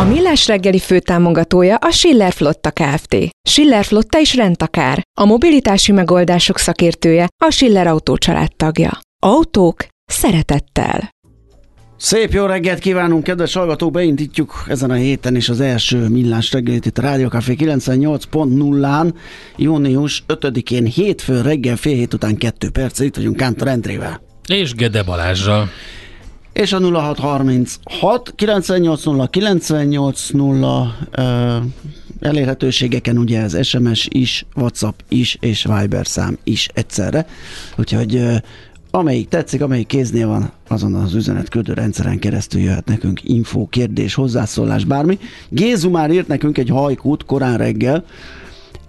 A Millás reggeli főtámogatója a Schiller Flotta Kft. Schiller Flotta is rendtakár. A mobilitási megoldások szakértője a Schiller Autó tagja. Autók szeretettel. Szép jó reggelt kívánunk, kedves hallgatók! Beindítjuk ezen a héten is az első millás reggelit itt a Rádió Café 98.0-án, június 5-én hétfő reggel fél hét után 2 perc, itt vagyunk Kántor Endrével. És Gede Balázsral. És a 0636 980 980 ö, elérhetőségeken ugye ez SMS is, WhatsApp is és Viber szám is egyszerre. Úgyhogy amelyik tetszik, amelyik kéznél van, azon az üzenetküldő rendszeren keresztül jöhet nekünk info, kérdés, hozzászólás, bármi. Gézu már írt nekünk egy hajkút korán reggel.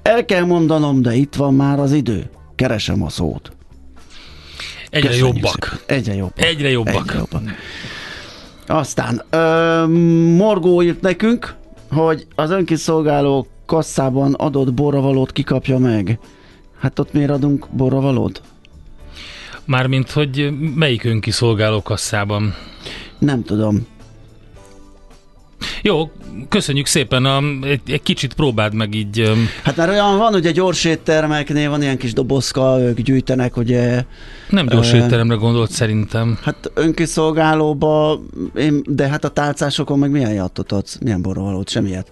El kell mondanom, de itt van már az idő. Keresem a szót. Egyre Köszönjük jobbak. szépen. Egyre jobbak. Egyre jobbak. Egyre jobbak. Aztán ö, Morgó írt nekünk, hogy az önkiszolgáló kasszában adott borravalót kikapja meg. Hát ott miért adunk borravalót? Mármint, hogy melyik önkiszolgáló kasszában. Nem tudom. Jó, köszönjük szépen. A, egy, egy kicsit próbáld meg így. öm, Hát már olyan van, a gyors éttermeknél van ilyen kis dobozka, ők gyűjtenek, ugye, Nem gyors Ö, étteremre gondolt szerintem. hát önkiszolgálóba, én, de hát a tálcásokon meg milyen jattot adsz? Milyen borravalót? Semmilyet.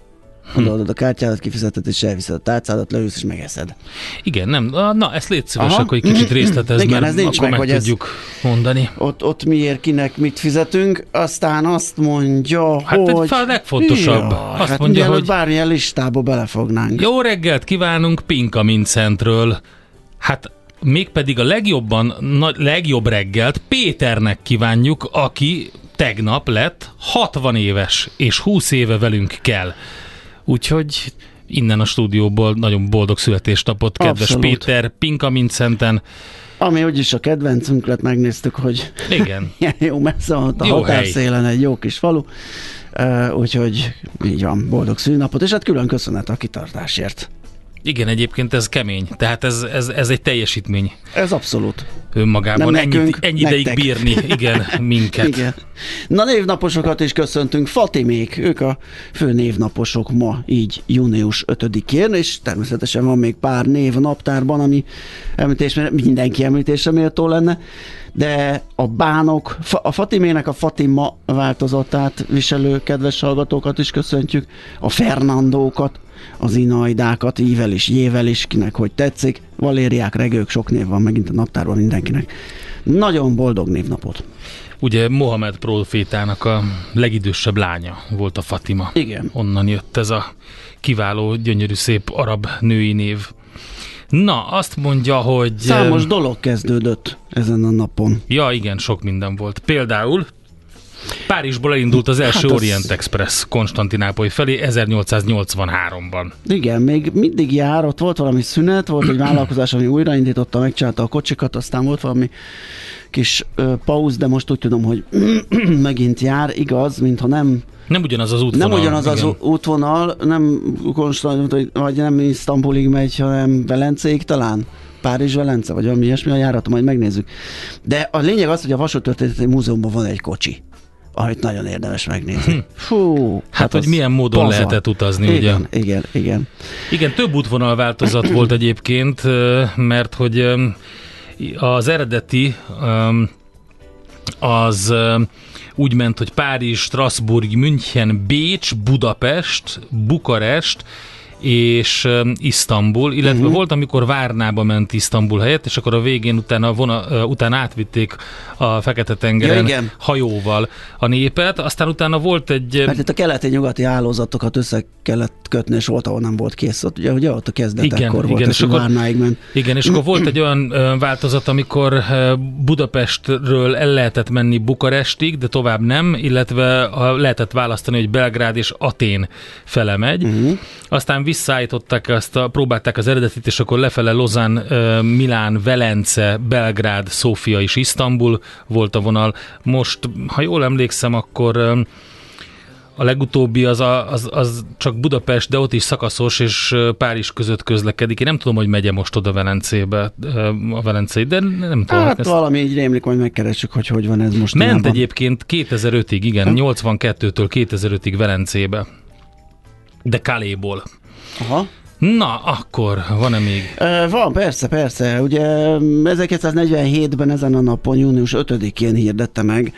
Odaadod a kártyádat, kifizeted, és elviszed a tálcádat, leülsz és megeszed. Igen, nem. Na, ezt légy szíves, Aha. akkor egy kicsit részletezd, Igen, mert ez nincs akkor meg, meg, hogy ez- tudjuk mondani. Ott, ott miért, kinek mit fizetünk, aztán azt mondja, Hát hogy... pedig a legfontosabb. Azt hát mondja, hogy- bármilyen listába belefognánk. Jó reggelt kívánunk Pinka Mincentről. Hát mégpedig a legjobban, na, legjobb reggelt Péternek kívánjuk, aki tegnap lett 60 éves, és 20 éve velünk kell. Úgyhogy innen a stúdióból nagyon boldog születésnapot, kedves Abszolút. Péter, Pinka Mincenten. Ami úgyis a kedvencünk lett, megnéztük, hogy Igen, ilyen jó messze van a Jó határszélen egy jó kis falu. Uh, úgyhogy így van, boldog szűnapot, és hát külön köszönet a kitartásért. Igen, egyébként ez kemény, tehát ez, ez, ez egy teljesítmény Ez abszolút. önmagában. Nem nekünk, ennyi ideig bírni, igen, minket. Igen. Na névnaposokat is köszöntünk. Fatimék, ők a fő névnaposok ma, így június 5-én, és természetesen van még pár név a naptárban, ami említésre, mindenki említésre méltó lenne, de a bánok, a Fatimének a Fatima változatát viselő kedves hallgatókat is köszöntjük, a Fernandókat, az Inaidákat, ível is, jével is, kinek hogy tetszik, Valériák, regők, sok név van megint a naptárban mindenkinek. Nagyon boldog névnapot! Ugye Mohamed profétának a legidősebb lánya volt a Fatima. Igen. Onnan jött ez a kiváló, gyönyörű, szép arab női név. Na, azt mondja, hogy... Számos dolog kezdődött ezen a napon. Ja, igen, sok minden volt. Például Párizsból elindult az első Hát az- Orient Express Konstantinápoly felé 1883-ban. Igen, még mindig jár, ott volt valami szünet, volt egy vállalkozás, ami újraindította, megcsinálta a kocsikat, aztán volt valami kis ö, pauz, de most úgy tudom, hogy megint jár, igaz, mintha nem, Nem ugyanaz az útvonal. nem ugyanaz az igen. útvonal, nem konstant, vagy- nem Isztambulig megy, hanem Velencéig talán. Párizs-Velence, vagy valami ilyesmi a járat, majd megnézzük. De a lényeg az, hogy a Vasútörténeti Múzeumban van egy kocsi, amit nagyon érdemes megnézni. Fú, Hát, hogy az milyen módon pazar. lehetett utazni, ugye? igen, Igen, igen. Igen, több útvonal változat volt egyébként, mert hogy az eredeti az úgy ment, hogy Párizs, Strasbourg, München, Bécs, Budapest, Bukarest és Isztambul, illetve uh-huh. volt, amikor Várnába ment Isztambul helyett, és akkor a végén utána, vona, utána átvitték a Fekete-tengeren Ja, igen. hajóval a népet, aztán utána volt egy... Mert itt a keleti-nyugati hálózatokat össze kellett kötni, és volt, ahol nem volt kész. Ott, ugye, ugye ott a kezdetekkor Igen, volt, igen, és akkor- Várnáig ment. Igen, és akkor volt egy olyan változat, amikor Budapestről el lehetett menni Bukarestig, de tovább nem, illetve lehetett választani, hogy Belgrád és Atén fele megy. Uh-huh. Aztán visszaállították ezt, a, próbálták az eredetit, és akkor lefele Lozán, Milán, Velence, Belgrád, Szófia és Isztambul volt a vonal. Most, ha jól emlékszem, akkor a legutóbbi az, a, az, az csak Budapest, de ott is szakaszos, és Párizs között közlekedik. Én nem tudom, hogy megye most oda Velencébe, a Velencei, de nem tudom. Hát ezt- valami így rémlik, majd megkeressük, hogy hogy van ez most. Ment egyébként 2005-ig, igen, Hm. 82-től 2005-ig Velencébe. De Kaléból. Aha. Na, akkor van-e még? Van, persze, persze. Ugye 1947-ben ezen a napon, június 5-én hirdette meg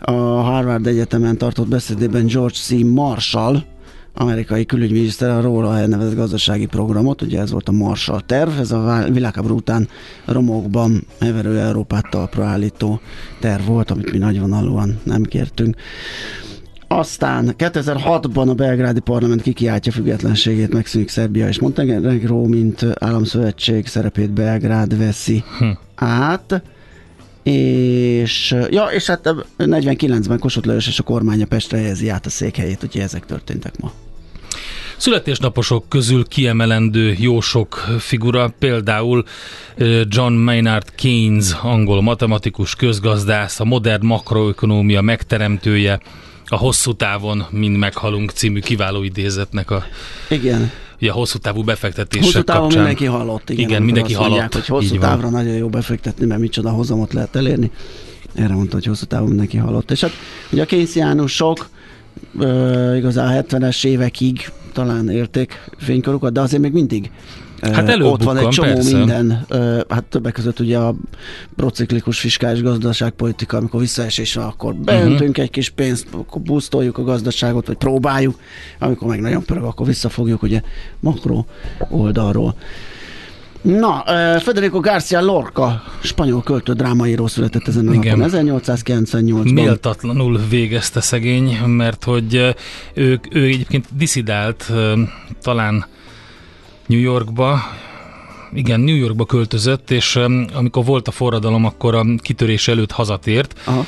a Harvard Egyetemen tartott beszédében George C. Marshall, amerikai külügyminiszter a róla elnevezett gazdasági programot, ugye ez volt a Marshall terv, ez a világháború után romokban heverő Európát talpra állító terv volt, amit mi nagyvonalúan nem kértünk. Aztán 2006-ban a belgrádi parlament kikiáltja függetlenségét, megszűnik Szerbia és Montenegro, mint államszövetség szerepét Belgrád veszi Hm. át. És, ja, és hát 49-ben Kossuth Lajos és a kormánya Pestre helyezi át a székhelyét, úgyhogy ezek történtek ma. Születésnaposok közül kiemelendő jó sok figura, például John Maynard Keynes, angol matematikus, közgazdász, a modern makroökonómia megteremtője, a hosszú távon mind meghalunk című kiváló idézetnek a, Igen, ugye, a hosszú távú befektetések hosszú távon kapcsán. mindenki halott. Igen, Igen, mindenki azt mondják, halott. hogy hosszú Így van. távra nagyon jó befektetni, mert micsoda hozamot lehet elérni. Erre mondta, hogy hosszú távon mindenki halott. És hát ugye a keynesiánusok ö, igazán a 70-es évekig talán érték fénykorukat, de azért még mindig ö, Hát ott van egy előbb-bukkan, csomó persze. minden, ö, hát többek között ugye a prociklikus fiskális gazdaságpolitika, amikor visszaesés van, akkor beöntünk uh-huh. egy kis pénzt, akkor busztoljuk a gazdaságot, vagy próbáljuk, amikor meg nagyon pörög, akkor visszafogjuk ugye makro oldalról. Na, uh, Federico García Lorca, spanyol költő, drámaíró született ezen a Igen. napon, 1898-ban. Méltatlanul végezte szegény, mert hogy ő, ő egyébként diszidált talán New Yorkba, igen, New Yorkba költözött, és amikor volt a forradalom, akkor a kitörés előtt hazatért. Aha.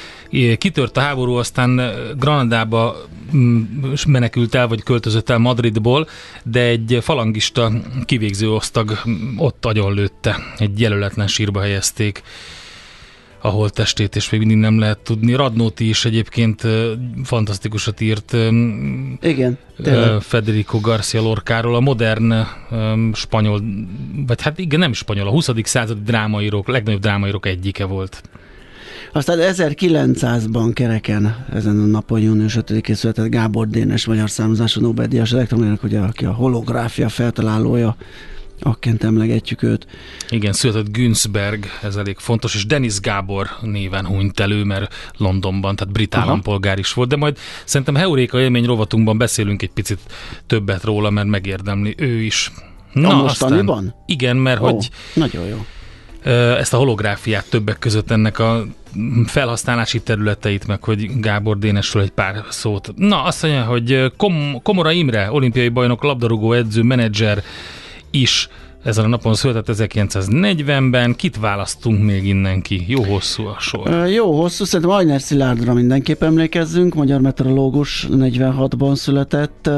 Kitört a háború, aztán ö, Granadába mm, menekült el, vagy költözött el Madridból, de egy falangista kivégző osztag ott agyonlőtte. Egy jelöletlen sírba helyezték ahol testét, és még mindig nem lehet tudni. Radnóti is egyébként fantasztikusat írt Igen, tényleg. Federico García Lorcáról, a modern spanyol, vagy hát igen, nem spanyol, a 20. századi drámaírók, legnagyobb drámaírók egyike volt. Aztán 1900-ban kereken, ezen a napon, június 5-én született Gábor Dénes, magyar származású Nobel-díjas elektromérnök, ugye, aki a holográfia feltalálója, akként emlegetjük őt. Igen, született Günzberg, ez elég fontos, és Denis Gábor néven hunyt elő, mert Londonban, tehát brit Aha. állampolgár is volt, de majd szerintem Heuréka élmény rovatunkban beszélünk egy picit többet róla, mert megérdemli ő is. A mostaniban? igen, mert Ó, hogy nagyon jó. ezt a holográfiát többek között ennek a felhasználási területeit, meg hogy Gábor Dénesről egy pár szót. Na, azt mondja, hogy Kom- Komora Imre, olimpiai bajnok, labdarúgó edző, menedzser is ezen a napon született 1940-ben. Kit választunk még innen ki? Jó hosszú a sor. Jó, hosszú, szerintem Ajner Szilárdra mindenképp emlékezzünk, magyar meteorológus 46-ban született,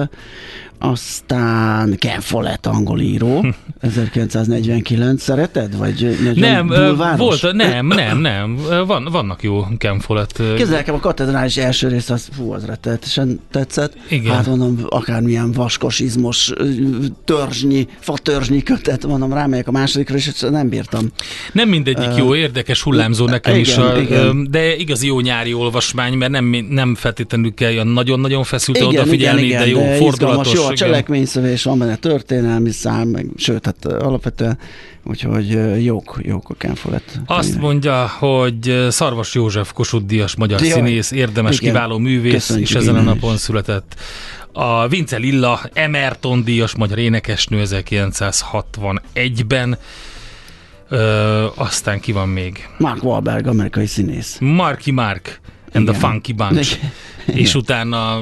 aztán Ken Follett angol író, 1949, szereted? Vagy Nem, bulváros? volt, nem, nem, nem. Van, vannak jó Ken Follett. nekem a katedrális első rész, az, fú, az rettenetesen tetszett. Igen. Hát mondom, akármilyen vaskos, izmos, törzsnyi, fatörzsnyi kötet, mondom, rámegyek a másodikra, és nem bírtam. Nem mindegyik Ö, jó, érdekes hullámzó nekem igen, is, a, igen. de igazi jó nyári olvasmány, mert nem, nem feltétlenül kell nagyon-nagyon feszülten odafigyelni, de jó, izgalmas, fordulatos. jó a igen. cselekményszövés, van benne történelmi szám, meg, sőt, hát alapvetően, úgyhogy jók, jók a Ken Follett. Azt mondja, hogy Szarvas József Kossuth Díjas magyar Jaj, színész, érdemes, igen. kiváló művész, Köszönjük és ezen a napon is. született. A Vince Lilla Emerton Díjas magyar énekesnő 1961-ben. Ö, aztán ki van még? Mark Wahlberg, amerikai színész. Marky Mark and Igen. the Funky Bunch. Igen. és utána,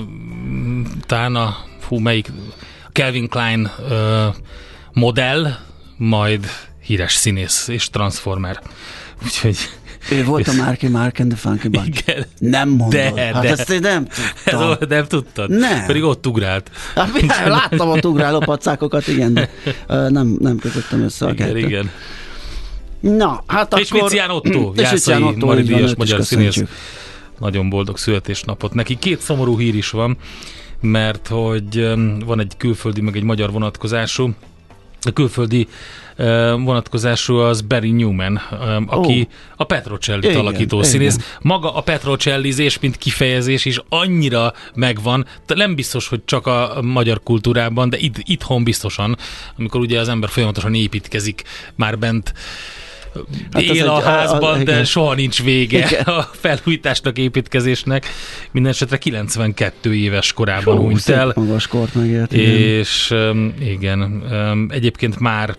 utána, fú, melyik, Calvin Klein ö, modell, majd híres színész és transformer. Úgyhogy Ő volt a Marky Mark and the Funky Bunch. igen. Nem mondod. De, hát de. ezt én nem Ez tudtam. o- nem tudtad? Nem. Pedig ott ugrált. Hát, láttam ott ugráló pacákokat, igen, de nem, nem kötöttem össze a Igen, kettőt. igen. Na, hát És akkor... Vicián Otto, Jászai Otto, Mari így van, Díjas őt is magyar színész. Nagyon boldog születésnapot neki. Két szomorú hír is van, mert hogy van egy külföldi, meg egy magyar vonatkozású. A külföldi vonatkozású az Barry Newman, aki Ó. a Petrocelli Igen, alakító igen. színész. Maga a Petrocellizés, mint kifejezés is annyira megvan, de nem biztos, hogy csak a magyar kultúrában, de itt, itthon biztosan, amikor ugye az ember folyamatosan építkezik már bent Hát él a egy- a- a- házban, de igen. soha nincs vége Igen. a felújításnak, építkezésnek. Mindenesetre 92 éves korában Hú, hunyt el. magas kort megért, igen. És um, igen, um, egyébként már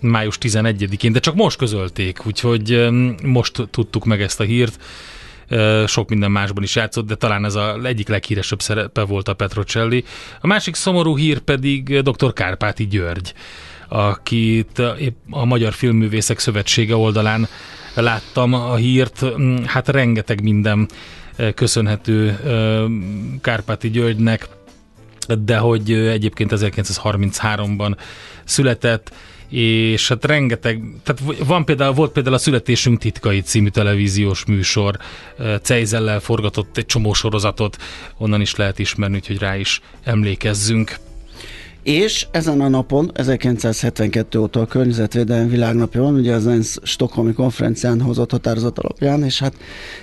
május 11-én, de csak most közölték, úgyhogy um, most tudtuk meg ezt a hírt. Sok minden másban is játszott, de talán ez a egyik leghíresebb szerepe volt a Petrocelli. A másik szomorú hír pedig dr. Kárpáti György, akit épp a Magyar Filmművészek Szövetsége oldalán láttam a hírt. Mm, Hát rengeteg minden uh, köszönhető uh, Kárpáti Györgynek, de hogy egyébként 1933-ban született, és hát rengeteg, tehát van például, volt például a Születésünk titkai című televíziós műsor, Ceizellel forgatott egy csomó sorozatot, onnan is lehet ismerni, úgyhogy rá is emlékezzünk. És ezen a napon, 1972 óta a Környezetvédelmi Világnapja van, ugye az ENSZ Stockholmi konferencián hozott határozat alapján, és hát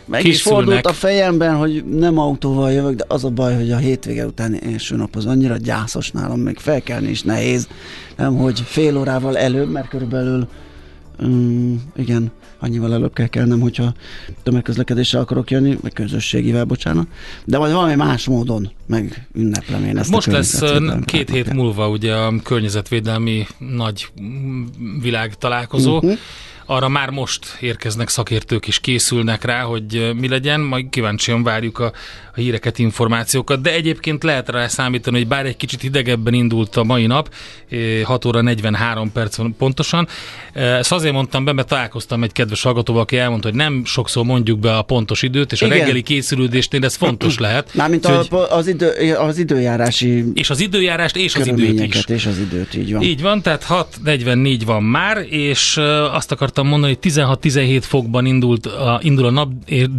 meg is fordult a fejemben, hogy nem autóval jövök, de az a baj, hogy a hétvége utáni első nap az annyira gyászos nálam, még felkelni is nehéz, nem, hogy fél órával előbb, mert körülbelül um, igen, annyival előbb kell kelnem, hogyha tömegközlekedéssel akarok jönni, vagy közösségivel, bocsánat. De majd valami más módon meg ünneplem én ezt Most a lesz két hét múlva ugye a környezetvédelmi nagy világ találkozó. Mhm. Arra már most érkeznek szakértők és készülnek rá, hogy mi legyen, majd kíváncsian várjuk a, a híreket, információkat, de egyébként lehet rá számítani, hogy bár egy kicsit hidegebben indult a mai nap, eh, 6 óra 43 perc pontosan. Ezt azért mondtam be, mert találkoztam egy kedves hallgatóval, aki elmondta, hogy nem sokszor mondjuk be a pontos időt, és a Igen. reggeli készülődésnél ez fontos lehet. Mármint a, az, idő, az időjárási és az időjárást, és az időt is. és az időt, így van. Így van, tehát 6.44 van már, és azt akartam mondani, hogy 16-17 fokban indult a, indul a nap,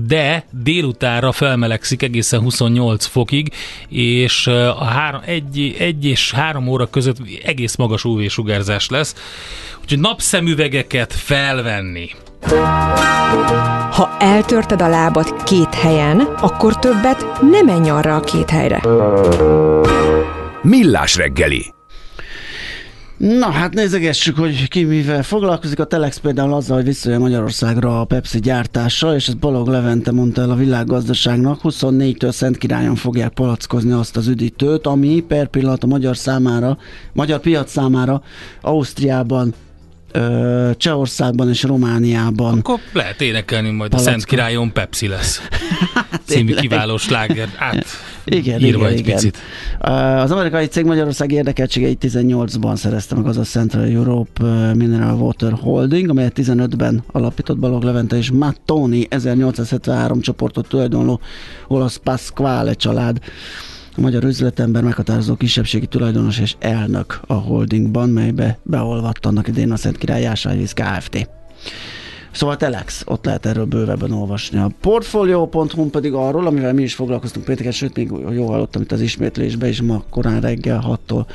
de délutánra felmelegszik egészen 28 fokig, és a három, egy, egy és három óra között egész magas UV-sugárzás lesz. Úgyhogy napszemüvegeket felvenni. Ha eltörted a lábad két helyen, akkor többet nem menj arra a két helyre. Millás reggeli. Na hát nézegessük, hogy ki mivel foglalkozik. A Telex például azzal, hogy visszajön Magyarországra a Pepsi gyártása, és ezt Balog Levente mondta el a világgazdaságnak. 24-től Szentkirályon fogják palackozni azt az üdítőt, ami per pillanat a magyar számára, magyar piac számára Ausztriában, Csehországban és Romániában Akkor lehet énekelni, majd a Palacka. Szent Királyon Pepsi lesz. című Tényleg. kiváló sláger át Igen, írva igen, egy igen. picit. Az amerikai cég Magyarország érdekeltségeit 18-ban szerezte meg az a Central Europe Mineral Water Holding, amelyet 15-ben alapított Balog Levente és Mattoni 1873 csoportot tulajdonló olasz Pasquale család. A magyar üzletember meghatározó kisebbségi tulajdonos és elnök a holdingban, melybe beolvadt annak idén a Szent Király Kft. Szóval Telex, ott lehet erről bővebben olvasni. A Portfolio.hu pedig arról, amivel mi is foglalkoztunk pénteken, sőt, még jól hallottam itt az ismétlésbe is ma korán reggel 6-tól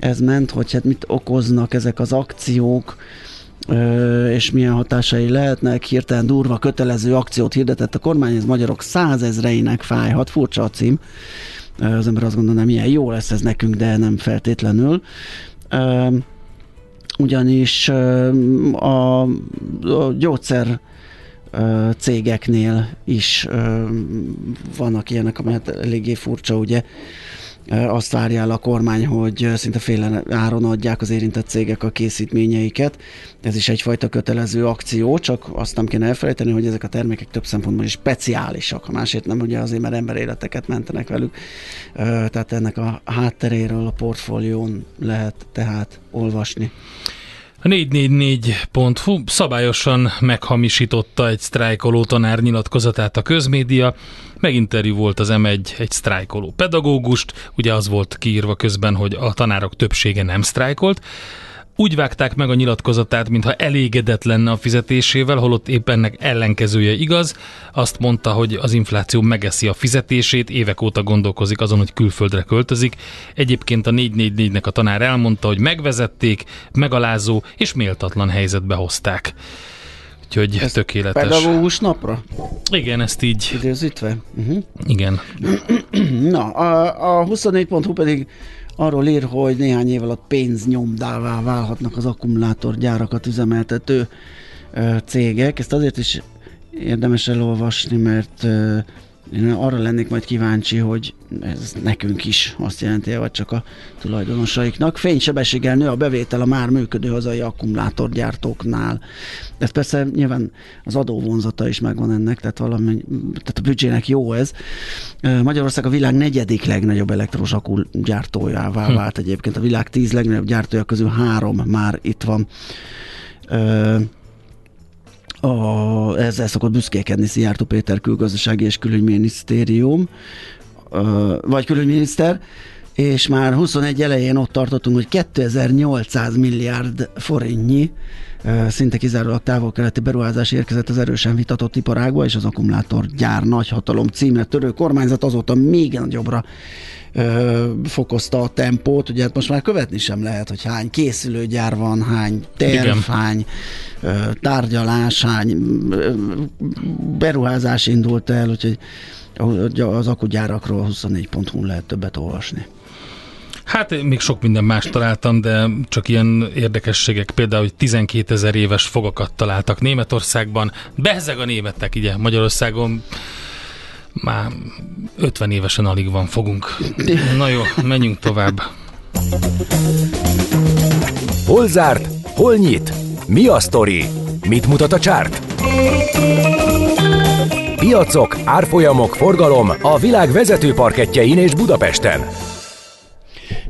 ez ment, hogy hát mit okoznak ezek az akciók, és milyen hatásai lehetnek. Hirtelen durva, kötelező akciót hirdetett a kormány, ez magyarok százezreinek fájhat, furcsa a cím. Az ember azt gondolná, milyen jó lesz ez nekünk, de nem feltétlenül. Ugyanis a, gyógyszer cégeknél is vannak ilyenek, hát eléggé furcsa, ugye azt várja el a kormány, hogy szinte félen áron adják az érintett cégek a készítményeiket. Ez is egyfajta kötelező akció, csak azt nem kéne elfelejteni, hogy ezek a termékek több szempontból is speciálisak. Ha másért nem, ugye azért, mert emberéleteket mentenek velük. Tehát ennek a hátteréről a portfólión lehet tehát olvasni. A 444.hu szabályosan meghamisította egy sztrájkoló tanár nyilatkozatát a közmédia. Meginterjú volt az M1 egy sztrájkoló pedagógust, ugye az volt kiírva közben, hogy a tanárok többsége nem sztrájkolt. Úgy vágták meg a nyilatkozatát, mintha elégedett lenne a fizetésével, holott épp ennek ellenkezője igaz. Azt mondta, hogy az infláció megeszi a fizetését, évek óta gondolkozik azon, hogy külföldre költözik. Egyébként a 444-nek a tanár elmondta, hogy megvezették, megalázó és méltatlan helyzetbe hozták. Úgyhogy Ez tökéletes. Pedagógus napra Igen, ezt így, időzítve. Uh-huh. igen. Na, a, a 24.hu pedig arról ír, hogy néhány év alatt pénznyomdává válhatnak az akkumulátorgyárakat üzemeltető cégek. Ezt azért is érdemes elolvasni, mert én arra lennék majd kíváncsi, hogy ez nekünk is azt jelenti, vagy csak a tulajdonosaiknak. Fénysebességgel nő a bevétel a már működő hazai akkumulátorgyártóknál. Ez persze nyilván az adóvonzata is megvan ennek, tehát valami, tehát a büdzsének jó ez. Magyarország a világ negyedik legnagyobb elektrós akku gyártójává Hm. vált egyébként. A világ tíz legnagyobb gyártója közül három már itt van. Ö, a, ezzel szokott büszkékedni Szijjártó Péter külgazdasági és külügyminisztérium, vagy külügyminiszter, és már 21 elején ott tartottunk, hogy 2800 milliárd forintnyi szinte kizárólag távol-keleti beruházás érkezett az erősen vitatott iparágba, és az akkumulátorgyár nagyhatalom címre törő kormányzat azóta még nagyobbra ö, fokozta a tempót, ugye hát most már követni sem lehet, hogy hány készülőgyár van, hány terv, hány ö, tárgyalás, hány ö, beruházás indult el, úgyhogy az akugyárakról 24.hu lehet többet olvasni. Hát még sok minden más találtam, de csak ilyen érdekességek, például, hogy 12 ezer éves fogakat találtak Németországban. Behezeg a németek, ugye Magyarországon már 50 évesen alig van fogunk. Na jó, menjünk tovább. Hol zárt? Hol nyit? Mi a sztori? Mit mutat a csárt? Piacok, árfolyamok, forgalom a világ vezető parketjein és Budapesten.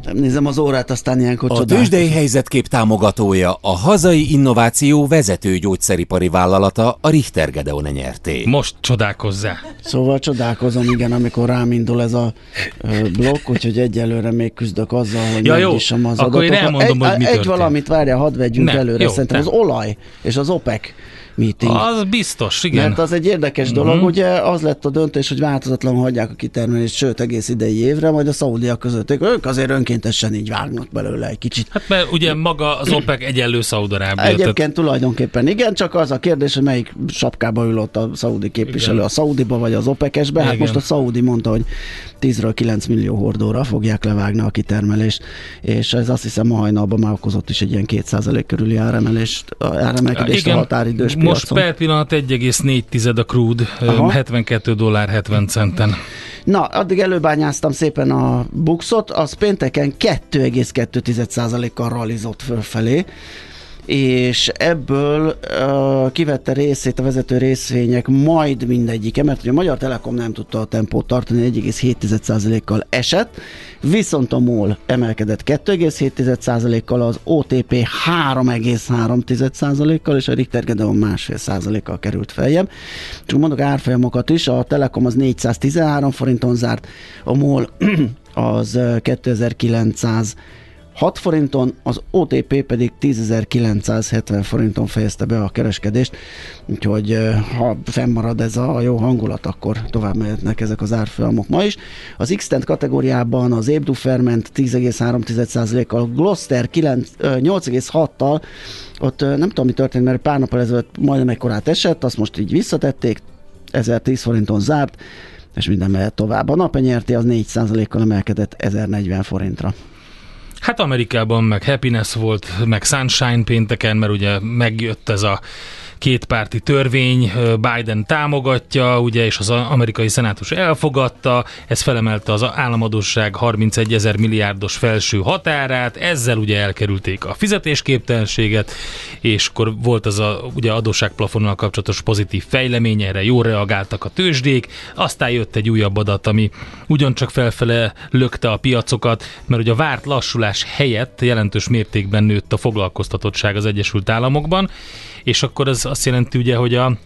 Nem nézem az órát, aztán ilyenkor A tőzsdei helyzetkép támogatója a hazai innováció vezető gyógyszeripari vállalata a Richter Gedeon nyerté. Most csodálkozzá. Szóval csodálkozom, igen, amikor rám indul ez a ö, blokk, úgyhogy egyelőre még küzdök azzal, hogy Ja, jó. az Akkor én adatokat. elmondom, egy, hogy mi Egy történt. valamit várja, hadd vegyünk Nem, előre. jó, Szerintem nem. az olaj és az OPEC meeting. Az biztos, igen. Mert az egy érdekes dolog, Mhm. ugye az lett a döntés, hogy változatlanul hagyják a kitermelést, sőt egész idei évre, majd a szaudiak között. Ők azért önkéntesen így vágnak belőle egy kicsit. Hát mert ugye maga az OPEC egyenlő Szaudarábia. Egyébként tulajdonképpen igen, csak az a kérdés, hogy melyik sapkába ül ott a szaudi képviselő, Igen. a szaudiba vagy az OPEC-esbe. Hát Igen. most a szaudi mondta, hogy 10-ről 9 millió hordóra fogják levágni a kitermelést, és ez azt hiszem ma hajnalban már okozott is egy ilyen 2% körüli áremelést, áremelkedést a határidős most piacon. per pillanat 1,4 a crude, Aha. Aha. 72 dollár 70 centen. Na, addig előbányáztam szépen a buxot, az pénteken 2,2%-kal ralizott fölfelé. És ebből uh, kivette részét a vezető részvények majd mindegyike, mert ugye a Magyar Telekom nem tudta a tempót tartani, 1,7%-kal esett, viszont a MOL emelkedett 2,7%-kal, az OTP 3,3%-kal, és a Richter Gedeon másfél százalékkal került feljebb. Csak mondok árfolyamokat is, a Telekom az 413 forinton zárt, a MOL az 2900 6 forinton, az OTP pedig 10.970 forinton fejezte be a kereskedést, úgyhogy ha fennmarad ez a jó hangulat, akkor tovább mehetnek ezek az árfolyamok ma is. Az x kategóriában az Ebdu Ferment 10,3%-kal, Gloster 8,6-tal, ott nem tudom, mi történt, mert pár nappal ezelőtt majdnem egy korát esett, azt most így visszatették, 1010 forinton zárt, és minden mehet tovább. A napenyerté az 4%-kal emelkedett 1040 forintra. Hát Amerikában meg happiness volt, meg sunshine pénteken, mert ugye megjött ez a kétpárti törvény, Biden támogatja, ugye, és az amerikai szenátus elfogadta, ez felemelte az államadóság 31 ezer milliárdos felső határát, ezzel ugye elkerülték a fizetésképtelenséget, és akkor volt az a ugye adósságplafonnal kapcsolatos pozitív fejlemény, erre jól reagáltak a tőzsdék, aztán jött egy újabb adat, ami ugyancsak felfele lökte a piacokat, mert ugye a várt lassulás helyett jelentős mértékben nőtt a foglalkoztatottság az Egyesült Államokban, és akkor az azt jelenti ugye, hogy a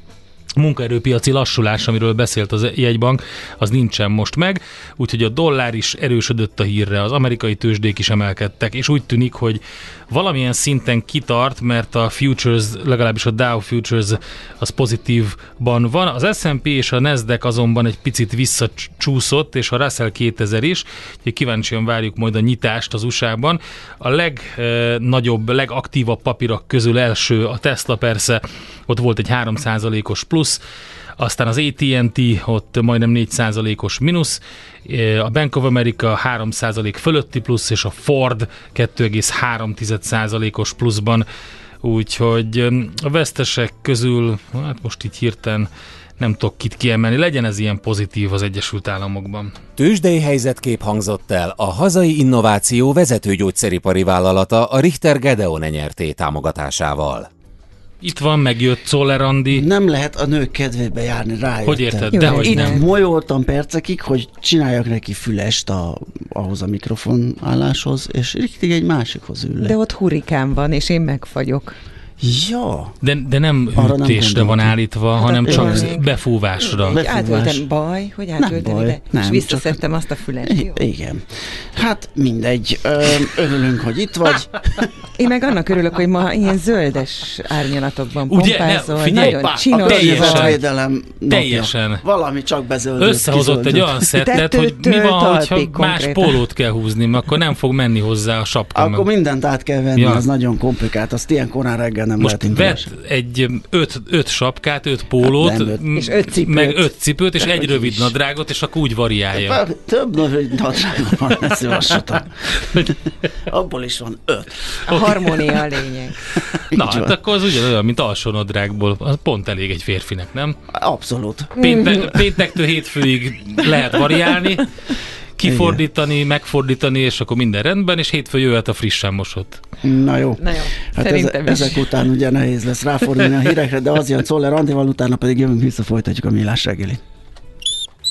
munkaerőpiaci lassulás, amiről beszélt az jegybank, az nincsen most meg, úgyhogy a dollár is erősödött a hírre, az amerikai tőzsdék is emelkedtek, és úgy tűnik, hogy valamilyen szinten kitart, mert a futures, legalábbis a Dow Futures az pozitívban van. Az S&P és a Nasdaq azonban egy picit visszacsúszott, és a Russell 2000 is, úgyhogy kíváncsian várjuk majd a nyitást az USA-ban. A legnagyobb, legaktívabb papírok közül első a Tesla persze, ott volt egy 3%-os plusz, aztán az AT&T ott majdnem 4%-os mínusz, a Bank of America 3% fölötti plusz, és a Ford 2,3%-os pluszban, úgyhogy a vesztesek közül, hát most így hirtelen nem tudok kit kiemelni, legyen ez ilyen pozitív az Egyesült Államokban. Tőzsdei helyzetkép hangzott el a hazai innováció vezető gyógyszeripari vállalata a Richter Gedeon nyerté támogatásával. Itt van, megjött Czoller Andi. Nem lehet a nők kedvébe járni, rájöttem. Hogy érted? De hogy Itt nem. molyoltam percekig, hogy csináljak neki fülest a, ahhoz a mikrofon álláshoz, és riktig egy másikhoz ül le. De ott hurikán van, és én megfagyok. Ja, De, de nem Arra nem hűtésre van állítva, Hát hanem csak még- befúvásra. Be- Hogy Befúvás. átültem, baj, hogy átültem baj, ide, nem, és csak- visszaszedtem azt a fület. I- igen. Hát mindegy. Örülünk, hogy itt vagy. Én meg annak örülök, hogy ma ilyen zöldes árnyalatokban Ugye? pompázol. Ne, figyelj, nagyon A csinos. teljesen- környezetvédelem napja. Teljesen. Valami csak bezöldött. Összehozott egy olyan szettet, hogy mi van, hogyha más pólót kell húzni, akkor nem fog menni hozzá a sapka. Akkor mindent át kell venni, az nagyon komplikált. Azt ilyen korán reggel nem Most lehet vett egy öt, öt sapkát, öt pólót, Hát nem öt. m- És öt cipőt. meg öt cipőt, és egy Hogy rövid is. nadrágot, és akkor úgy variálja. Bár Több nagy nadrágom van, ne szívassatok. Abból is van öt. A harmónia a lényeg. Na, hát akkor az ugyanolyan, mint alsó nadrágból. Az pont elég egy férfinek, nem? Abszolút. Péntek, péntektől hétfőig lehet variálni, kifordítani, megfordítani, és akkor minden rendben, és hétfő jöhet a frissen mosott. Na jó. Na jó, Hát szerintem is. ezek után ugye nehéz lesz ráfordulni a hírekre, de az jön Czoller Andival, utána pedig jövünk vissza, folytatjuk a millás reggelit.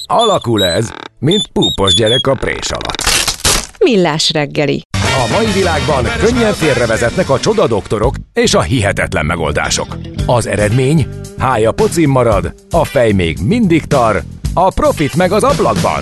Alakul ez, mint púpos gyerek a prés alatt. Millás reggeli. A mai világban könnyen félrevezetnek a csoda doktorok és a hihetetlen megoldások. Az eredmény? Hája pocim marad, a fej még mindig tar, a profit meg az ablakban.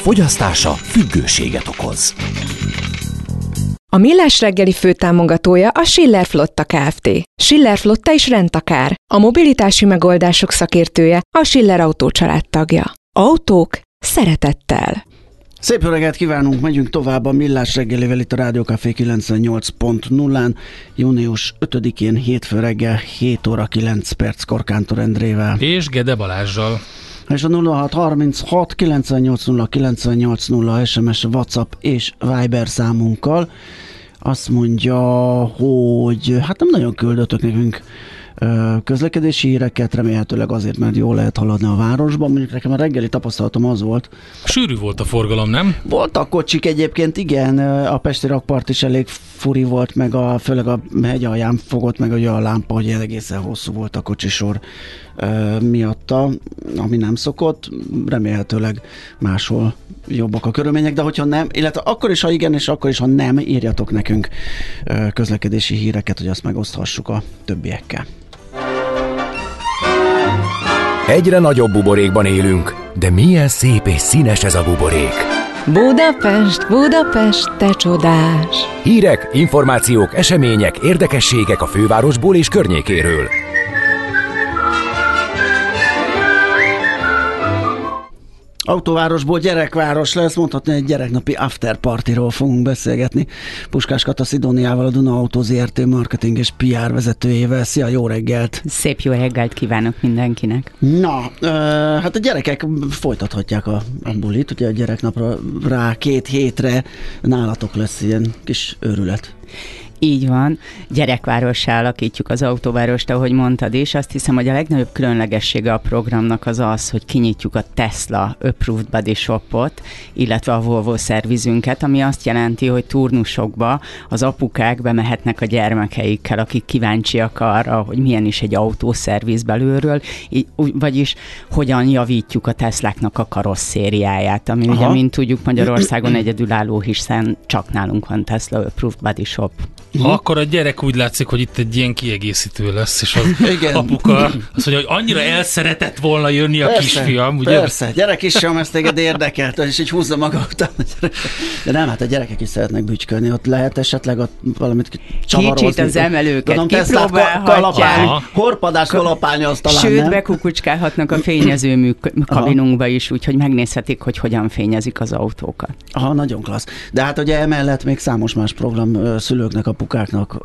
Fogyasztása függőséget okoz. A Millás reggeli főtámogatója a Schiller Flotta Kft. Schiller Flotta is rendtakár. A mobilitási megoldások szakértője a Schiller Autó tagja. Autók szeretettel. Szép jó reggelt kívánunk, megyünk tovább a Millás reggelivel itt a Rádió Café 98.0-án, június 5-én hétfő reggel 7 óra 9 perc Korkántor Endrével. És Gede Balázsjal. És a 0636 980 980 SMS, WhatsApp és Viber számunkkal azt mondja, hogy hát nem nagyon küldöttök nekünk közlekedési híreket, remélhetőleg azért, mert jól lehet haladni a városban. Mondjuk nekem a reggeli tapasztalatom az volt, Sűrű volt a forgalom, nem? voltak kocsik egyébként, igen, a Pesti rakpart is elég furi volt, meg a, főleg a hegy alján fogott meg ugye a lámpa, hogy egészen hosszú volt a kocsisor miatta, ami nem szokott, remélhetőleg máshol jobbak a körülmények, de hogyha nem, illetve akkor is, ha igen, és akkor is, ha nem, írjatok nekünk közlekedési híreket, hogy azt megoszthassuk a többiekkel. Egyre nagyobb buborékban élünk, de milyen szép és színes ez a buborék. Budapest, Budapest, te csodás! Hírek, információk, események, érdekességek a fővárosból és környékéről. Autóvárosból gyerekváros lesz, mondhatni egy gyereknapi afterpartiról fogunk beszélgetni. Puskás Kata Szidóniával, a Duna Autó ZRT marketing és PR vezetőjével. Szia, jó reggelt! Szép jó reggelt kívánok mindenkinek. Na, ö, hát a gyerekek folytathatják a, a bulit, ugye a gyereknapra rá két hétre nálatok lesz ilyen kis őrület. Így van, gyerekvárossá alakítjuk az autóvárost, ahogy mondtad is. Azt hiszem, hogy a legnagyobb különlegessége a programnak az az, hogy kinyitjuk a Tesla Approved Body Shopot, illetve a Volvo szervizünket, ami azt jelenti, hogy turnusokba az apukák bemehetnek a gyermekeikkel, akik kíváncsiak arra, hogy milyen is egy autószerviz belülről, így, vagyis hogyan javítjuk a Tesláknak a karosszériáját, ami Aha. ugye, mint tudjuk, Magyarországon egyedülálló, hiszen csak nálunk van Tesla Approved Body Shop. Ha akkor a gyerek úgy látszik, hogy itt egy ilyen kiegészítő lesz, és az Igen. apuka azt mondja, hogy annyira el szeretett volna jönni a kisfiam, ugye? Persze, gyerek is sem, ezt téged érdekelt, és így húzza maga után. a. De nem, hát a gyerekek is szeretnek bütykölni, ott lehet esetleg ott valamit csavarozni. Kicsit az emelőket Tudom, kipróbálhatják. ka- kalapálni, Aha. horpadást kalapálni azt talán Sőt, nem. bekukucskálhatnak a fényező műk- kabinunkba is, úgyhogy megnézhetik, hogy hogyan fényezik az autókat. Aha, nagyon klassz. De hát ugye emellett még számos más program szülőknek, apukáknak,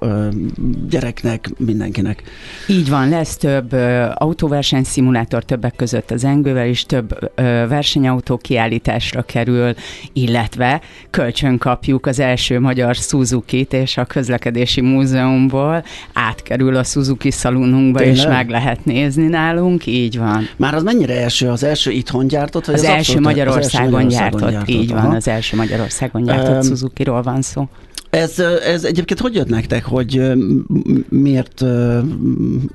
gyereknek, mindenkinek. Így van, lesz több autóversenyszimulátor, többek között az Engővel is több versenyautó kiállításra kerül, illetve kölcsön kapjuk az első magyar Suzuki-t, és a közlekedési múzeumból átkerül a Suzuki szalonunkba, és meg lehet nézni nálunk, így van. Már az mennyire első? Az első itthon gyártott? Vagy Az, az, első abszolút- Magyarországon, az első gyártott, gyártott, így van, aha. az első Magyarországon gyártott Öm, Suzuki-ról van szó. Ez, ez egyébként hogy jött nektek, hogy miért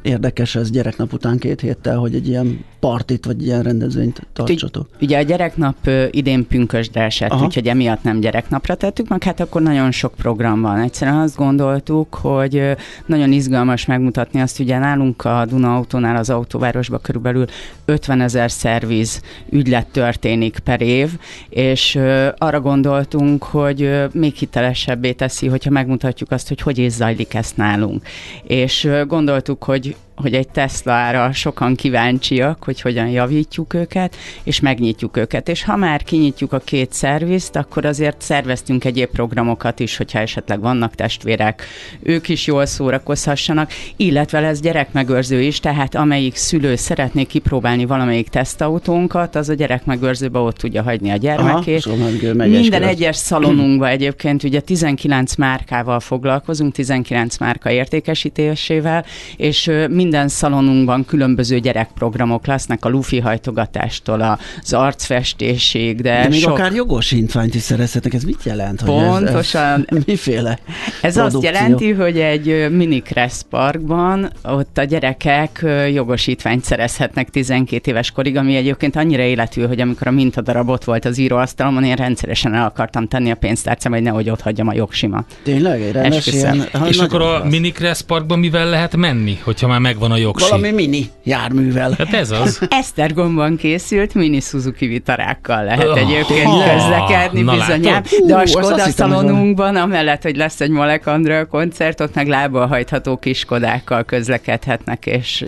érdekes ez gyereknap után két héttel, hogy egy ilyen partit vagy ilyen rendezvényt tartsatok? Ugye a gyereknap idén pünkösdre esett, Aha. úgyhogy emiatt nem gyereknapra tettük, meg hát akkor nagyon sok program van. Egyszerűen azt gondoltuk, hogy nagyon izgalmas megmutatni azt, ugye nálunk a Duna Autónál az autóvárosban körülbelül 50 ezer szerviz ügylet történik per év, és arra gondoltunk, hogy még hitelesebbé teszi, hogyha megmutatjuk azt, hogy hogy is zajlik ezt nálunk. És gondoltuk, hogy hogy egy Tesla-ra sokan kíváncsiak, hogy hogyan javítjuk őket, és megnyitjuk őket. És ha már kinyitjuk a két szervizt, akkor azért szerveztünk egyéb programokat is, hogyha esetleg vannak testvérek, ők is jól szórakozhassanak, illetve lesz gyerekmegőrző is, tehát amelyik szülő szeretné kipróbálni valamelyik tesztautónkat, az a gyerekmegőrzőbe ott tudja hagyni a gyermekét. Aha, szóval Minden egyes szalonunkban egyébként ugye 19 márkával foglalkozunk, 19 márka értékesítésével, és ö, minden szalonunkban különböző gyerekprogramok lesznek, a lufi hajtogatástól az arcfestésig, de, De még sok... akár jogosítványt is szerezhetek, ez mit jelent? Hogy Pontosan. Ez, ez miféle Ez produkció? azt jelenti, hogy egy mini Kressz parkban ott a gyerekek jogosítványt szerezhetnek 12 éves korig, ami egyébként annyira életű, hogy amikor a mintadarab ott volt az íróasztalomon, én rendszeresen el akartam tenni a pénztárcám, hogy nehogy ott hagyjam a jogsimat. Tényleg? Egy rendes Esküszöm. ilyen... ha, És akkor a. Minikressz parkban mivel lehet menni, hogyha már megvan megvan a jogsi. Valami mini járművel. Hát ez az. Esztergomban készült mini Suzuki vitarákkal lehet Oh, egyébként ha. közlekedni Na, bizonyám. De a Skoda szalonunkban, amellett, hogy lesz egy Malek Andrea koncert, ott meg lábbal hajtható kis Skodákkal közlekedhetnek és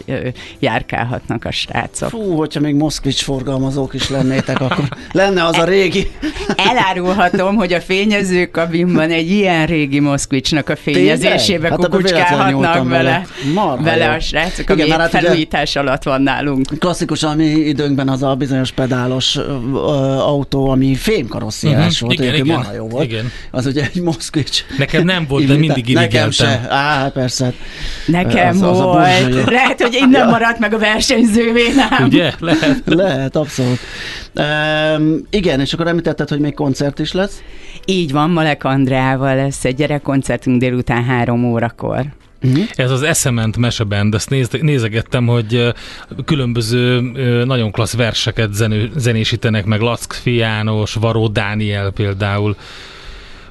járkálhatnak a srácok. Fú, hogyha még Moszkvics forgalmazók is lennétek, akkor lenne az a régi. Elárulhatom, hogy a fényező kabinban egy ilyen régi Moszkvicsnak a fényezésébe Hát abba véletlenül kukucskálhatnak nyúltam vele, vele a srácok, Igen, ami hát ugye- felújítás alatt van nálunk. Klasszikus a mi időnkben az a bizonyos pedálos ö, autó, ami fémkarossziás Mhm, volt, igen, igen, marha jó volt. igen. Az ugye egy Moszkvics. Nekem nem volt, de mindig Nekem irigyeltem. se. Á, persze. Nekem Az- az a volt. burzsai. Lehet, hogy innen maradt meg a versenyzővé, nem? Ugye? Lehet. Lehet, abszolút. Um, igen, és akkor említetted, hogy még koncert is lesz. Így van, Malek Andrával lesz egy gyerekkoncertünk délután három órakor. Ez az Eszement meseband, ezt néz, nézegettem, hogy különböző nagyon klassz verseket zenő, zenésítenek meg, Lack János, Varó Dániel például,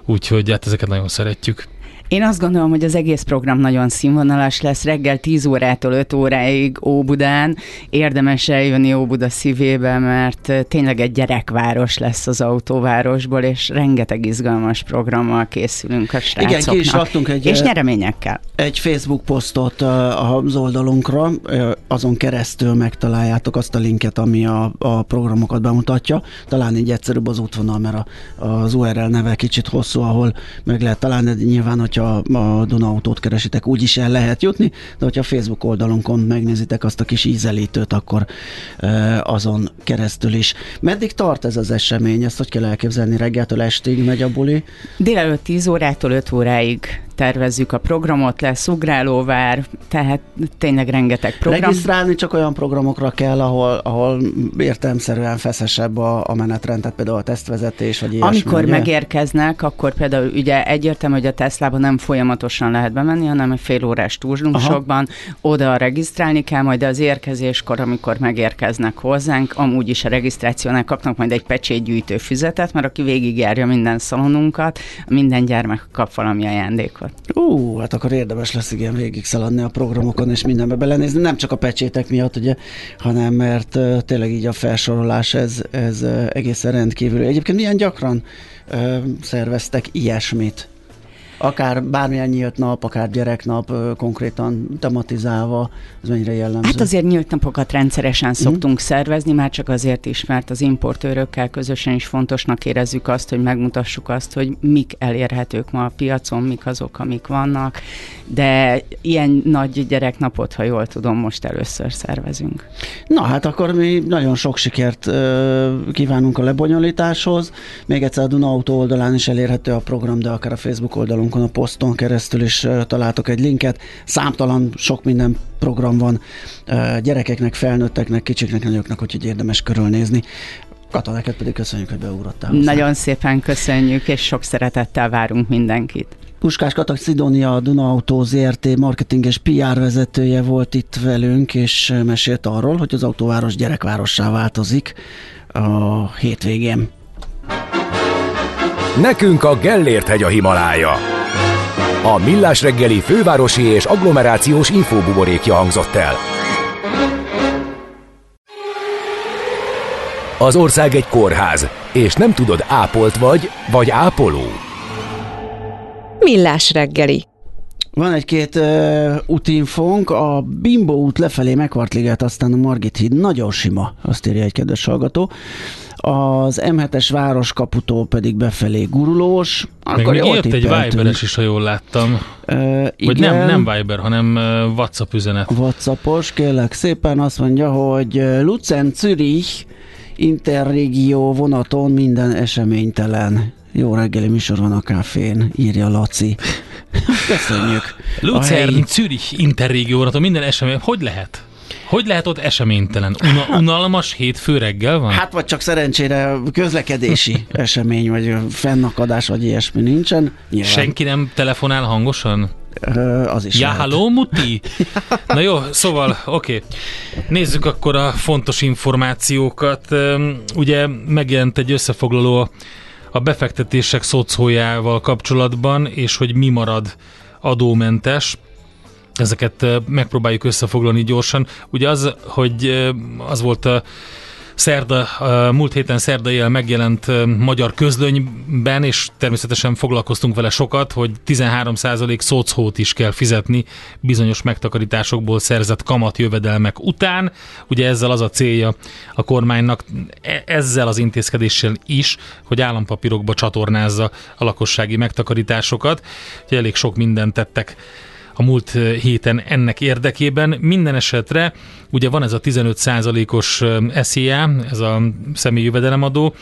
úgyhogy hát ezeket nagyon szeretjük. Én azt gondolom, hogy az egész program nagyon színvonalas lesz. Reggel 10 órától 5 óráig Óbudán. Érdemes eljönni Óbuda szívébe, mert tényleg egy gyerekváros lesz az autóvárosból, és rengeteg izgalmas programmal készülünk a srácoknak. Igen, ki is raktunk egy, És nyereményekkel. egy Facebook posztot az oldalunkra, azon keresztül megtaláljátok azt a linket, ami a, a programokat bemutatja. Talán így egyszerűbb az útvonal, mert a, az URL neve kicsit hosszú, ahol meg lehet találni, de nyilván, hogyha a Dunautót keresitek, úgy is el lehet jutni, de hogyha Facebook oldalunkon megnézitek azt a kis ízelítőt, akkor azon keresztül is. Meddig tart ez az esemény? Ezt hogy kell elképzelni? Reggeltől estig megy a buli? Délelőtt 10 órától 5 óráig tervezzük a programot, lesz ugrálóvár, tehát tényleg rengeteg program. Regisztrálni csak olyan programokra kell, ahol, ahol értelmszerűen feszesebb a, a menetrend, tehát például a tesztvezetés, vagy ilyesmi. Amikor ugye? megérkeznek, akkor például ugye egyértelmű, hogy a Teslában nem folyamatosan lehet bemenni, hanem egy fél órás túlzsungsokban oda regisztrálni kell, majd az érkezéskor, amikor megérkeznek hozzánk, amúgy is a regisztrációnál kapnak majd egy pecsétgyűjtő füzetet, mert aki végigjárja minden szalonunkat, minden gyermek kap valami ajándékot. Ú, hát akkor érdemes lesz igen végig szaladni a programokon, és mindenbe belenézni, nem csak a pecsétek miatt, ugye, hanem mert uh, tényleg így a felsorolás, ez, ez uh, egészen rendkívül. Egyébként milyen gyakran uh, szerveztek ilyesmit? Akár bármilyen nyílt nap, akár gyereknap, konkrétan tematizálva, ez mennyire jellemző? Hát azért nyílt napokat rendszeresen szoktunk szervezni, már csak azért is, mert az importőrökkel közösen is fontosnak érezzük azt, hogy megmutassuk azt, hogy mik elérhetők ma a piacon, mik azok, amik vannak, de ilyen nagy gyereknapot, ha jól tudom, most először szervezünk. Na hát akkor mi nagyon sok sikert ö, kívánunk a lebonyolításhoz. Még egyszer a Duna Autó oldalán is elérhető a program, de akár a Facebook oldalunkon, a poszton keresztül is találtok egy linket. Számtalan sok minden program van gyerekeknek, felnőtteknek, kicsiknek, nagyoknak, úgyhogy érdemes körülnézni. Kata, neked pedig köszönjük, hogy beugrottál. hozzánk. Nagyon szépen köszönjük, és sok szeretettel várunk mindenkit. Puskás Katak Szidónia, a Duna Autó ZRT marketing és PR vezetője volt itt velünk, és mesélt arról, hogy az autóváros gyerekvárossá változik a hétvégén. Nekünk a Gellért hegy a Himalája. A Millás reggeli fővárosi és agglomerációs infóbuborékja hangzott el. Az ország egy kórház, és nem tudod ápolt vagy, vagy ápoló. Millás reggeli. Van egy-két uh, útinfónk, a Bimbo út lefelé Megvartliget, aztán a Margit híd nagyon sima, azt írja egy kedves hallgató. Az M7-es városkaputól pedig befelé gurulós. Akkor még jött egy. Viberes is, ha jól láttam. Uh, Vagy nem, nem Viber, hanem WhatsApp üzenet. Whatsappos, kérlek szépen azt mondja, hogy Lucen Zürich interregió vonaton minden eseménytelen. Jó reggeli műsor van a káfén, írja Laci. Köszönjük. Lucern, helyi- Zürich, Interrégióra, minden esemény. Hogy lehet? Hogy lehet ott eseménytelen? Una, unalmas hétfő reggel van? Hát vagy csak szerencsére közlekedési esemény, vagy fennakadás, vagy ilyesmi nincsen. Nyilván, Senki nem telefonál hangosan? Az is Ja, lehet. halló, muti? Na jó, szóval, oké. Okay. Nézzük akkor a fontos információkat. Ugye megjelent egy összefoglaló a- a befektetések szocójával kapcsolatban, és hogy mi marad adómentes. Ezeket megpróbáljuk összefoglalni gyorsan. Ugye az, hogy az volt a szerda, múlt héten szerda éjjel megjelent magyar közlönyben, és természetesen foglalkoztunk vele sokat, hogy 13% szocót is kell fizetni bizonyos megtakarításokból szerzett kamatjövedelmek után. Ugye ezzel az a célja a kormánynak e, ezzel az intézkedéssel is, hogy állampapírokba csatornázza a lakossági megtakarításokat. Ugye elég sok mindent tettek a múlt héten ennek érdekében. Minden esetre ugye van ez a 15%-os SZIA, ez a személyi jövedelemadó,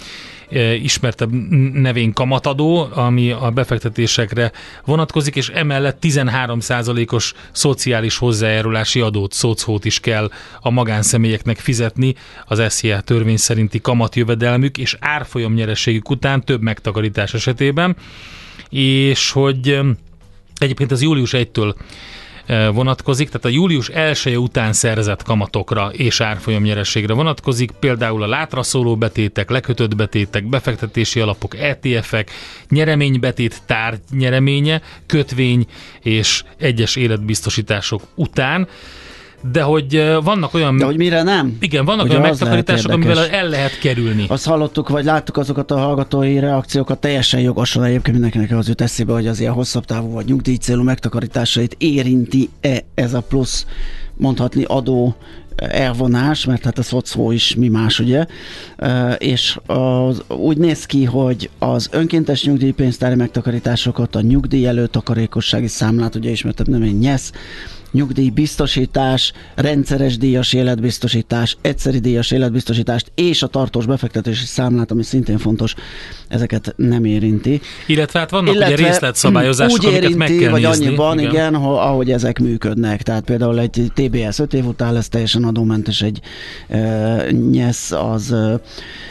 ismertebb nevén kamatadó, ami a befektetésekre vonatkozik, és emellett 13%-os szociális hozzájárulási adót, szocót is kell a magánszemélyeknek fizetni az SZIA törvény szerinti kamatjövedelmük és árfolyam nyerességük után több megtakarítás esetében, és hogy Egyébként az július 1-től e, vonatkozik, tehát a július 1 után szerzett kamatokra és árfolyam nyerességre vonatkozik, például a látra szóló betétek, lekötött betétek, befektetési alapok, ETF-ek, nyereménybetét tárgy nyereménye, kötvény és egyes életbiztosítások után de hogy vannak olyan... De hogy mire nem? Igen, vannak Ugye olyan megtakarítások, amivel el lehet kerülni. Azt hallottuk, vagy láttuk azokat a hallgatói reakciókat, teljesen jogosan egyébként mindenkinek az jut eszébe, hogy az ilyen hosszabb távú vagy nyugdíj célú megtakarításait érinti-e ez a plusz mondhatni adó elvonás, mert hát a szocó is mi más, ugye, és az, úgy néz ki, hogy az önkéntes nyugdíjpénztári megtakarításokat, a nyugdíj előtakarékossági számlát, ugye ismertem nem egy nyesz, nyugdíjbiztosítás, rendszeres díjas életbiztosítás, egyszeri díjas életbiztosítást és a tartós befektetési számlát, ami szintén fontos, ezeket nem érinti. Illetve hát vannak Illetve ugye részletszabályozások, úgy érinti, meg kell vagy nézni. annyiban, igen, igen ahogy ezek működnek. Tehát például egy TBS 5 év után lesz teljesen adómentes, egy e, nyesz az e,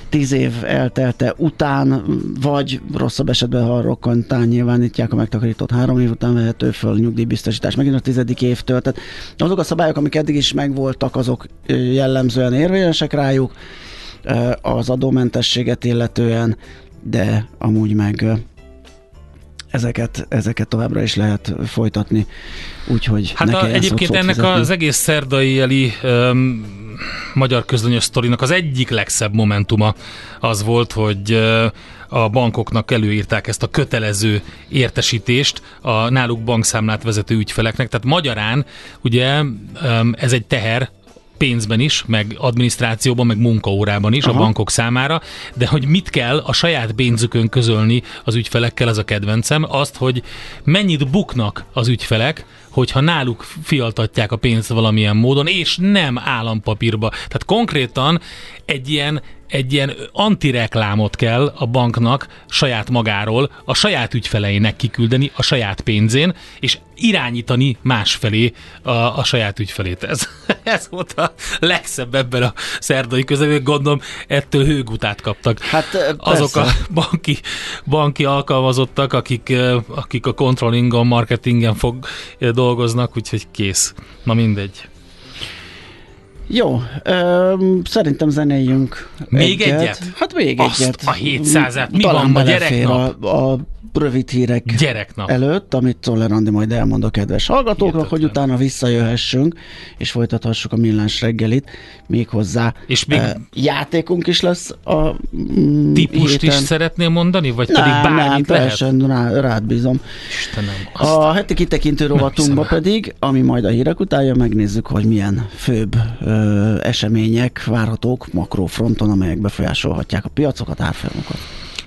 10 év eltelte után, vagy rosszabb esetben, ha rokkantán nyilvánítják a megtakarított három év után vehető föl nyugdíjbiztosítás megint a tizedik évtől. Tehát azok a szabályok, amik eddig is megvoltak, azok jellemzően érvényesek rájuk az adómentességet illetően, de amúgy meg ezeket, ezeket továbbra is lehet folytatni, úgyhogy Hát a, egyébként ennek fizetni. az egész szerdai eli um, magyar közlönyös sztorinak az egyik legszebb momentuma az volt, hogy a bankoknak előírták ezt a kötelező értesítést a náluk bankszámlát vezető ügyfeleknek. Tehát magyarán ugye ez egy teher pénzben is, meg adminisztrációban, meg munkaórában is Aha. a bankok számára, de hogy mit kell a saját pénzükön közölni az ügyfelekkel, ez a kedvencem, azt, hogy mennyit buknak az ügyfelek, hogyha náluk fialtatják a pénzt valamilyen módon, és nem állampapírba. Tehát konkrétan egy ilyen egy ilyen antireklámot kell a banknak saját magáról, a saját ügyfeleinek kiküldeni a saját pénzén, és irányítani másfelé a, a saját ügyfelét. Ez, ez volt a legszebb ebben a szerdai közelében, gondolom ettől hőgutát kaptak. Hát azok a banki, banki alkalmazottak, akik, akik a controllingon, marketingen fog dolgoznak, úgyhogy kész. Na mindegy. Jó, ö, szerintem zenéljünk. Még egyet? egyet? Hát még Azt egyet. a 700-et. Mi Talán van ma gyereknap? A, a rövid hírek Gyereknap. előtt, amit Czoller Andi majd elmond a kedves hallgatóknak, Hihetetlen. hogy utána visszajöhessünk, és folytathassuk a millás reggelit, méghozzá és még uh, játékunk is lesz a mm, Típust héten. is szeretném mondani, vagy nem, pedig bármit nem, lehet? Nem, rá, rád bízom. Istenem. A heti kitekintő rovatunkba pedig, ami majd a hírek utánja, megnézzük, hogy milyen főbb ö, események várhatók makrofronton, amelyek befolyásolhatják a piacokat, árfolyamokat.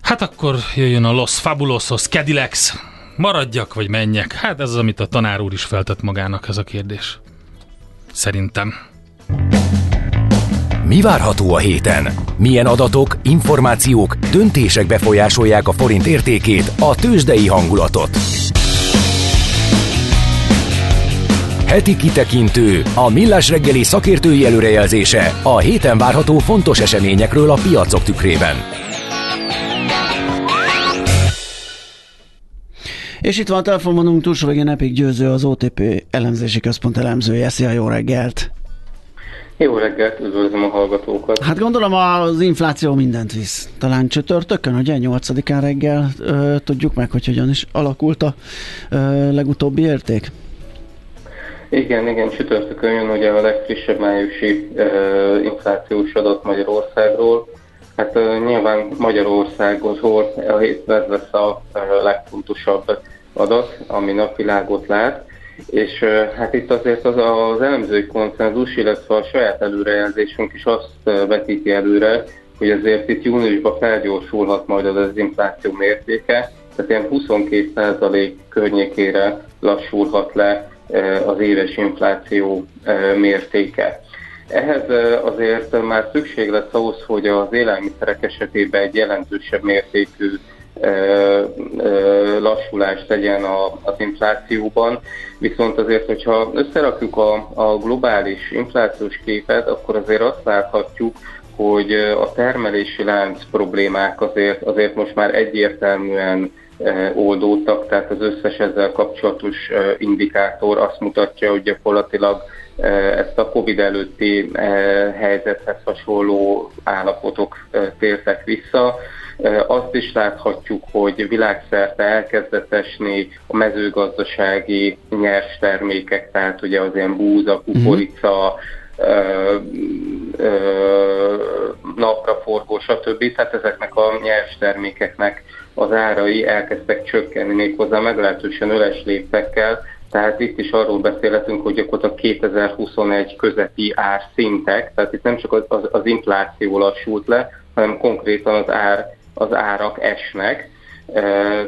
Hát akkor jöjjön a Los Fabulosos Cadillacs. Maradjak, vagy menjek? Hát ez az, amit a tanár úr is feltett magának, ez a kérdés. Szerintem. Mi várható a héten? Milyen adatok, információk, döntések befolyásolják a forint értékét, a tőzsdei hangulatot? Heti kitekintő, a millás reggeli szakértői előrejelzése a héten várható fontos eseményekről a piacok tükrében. És itt van a telefonvonunk túlsó végén Epik Győző, az OTP elemzési központ elemzője. Szia, jó reggelt! Jó reggelt, üdvözlöm a hallgatókat. Hát gondolom az infláció mindent visz. Talán csütörtökön, ugye 8-án reggel ö, tudjuk meg, hogy hogyan is alakult a ö, legutóbbi érték? Igen, igen, csütörtökön jön ugye a legfrissebb májusi uh, inflációs adat Magyarországról. Hát uh, nyilván Magyarországról a hétben lesz a uh, legfontosabb adat, ami napvilágot lát. És uh, hát itt azért az, az elemzői konszenzus, illetve a saját előrejelzésünk is azt vetíti előre, hogy azért itt júniusban felgyorsulhat majd az infláció mértéke, tehát ilyen 22% környékére lassulhat le az éves infláció mértéke. Ehhez azért már szükség lesz ahhoz, hogy az élelmiszerek esetében egy jelentősebb mértékű lassulást tegyen az inflációban, viszont azért, hogyha összerakjuk a, a globális inflációs képet, akkor azért azt láthatjuk, hogy a termelési lánc problémák azért, azért most már egyértelműen oldódtak, tehát az összes ezzel kapcsolatos indikátor azt mutatja, hogy gyakorlatilag ezt a COVID előtti helyzethez hasonló állapotok tértek vissza. Azt is láthatjuk, hogy világszerte elkezdett esni a mezőgazdasági nyers termékek, tehát ugye az ilyen búza, kukorica, napraforgó, stb. Tehát ezeknek a nyers termékeknek az árai elkezdtek csökkenni méghozzá meglehetősen öles léptekkel, tehát itt is arról beszélhetünk, hogy a 2021 közeti árszintek, tehát itt nem csak az, az, az infláció lassult le, hanem konkrétan az, ár, az árak esnek, e,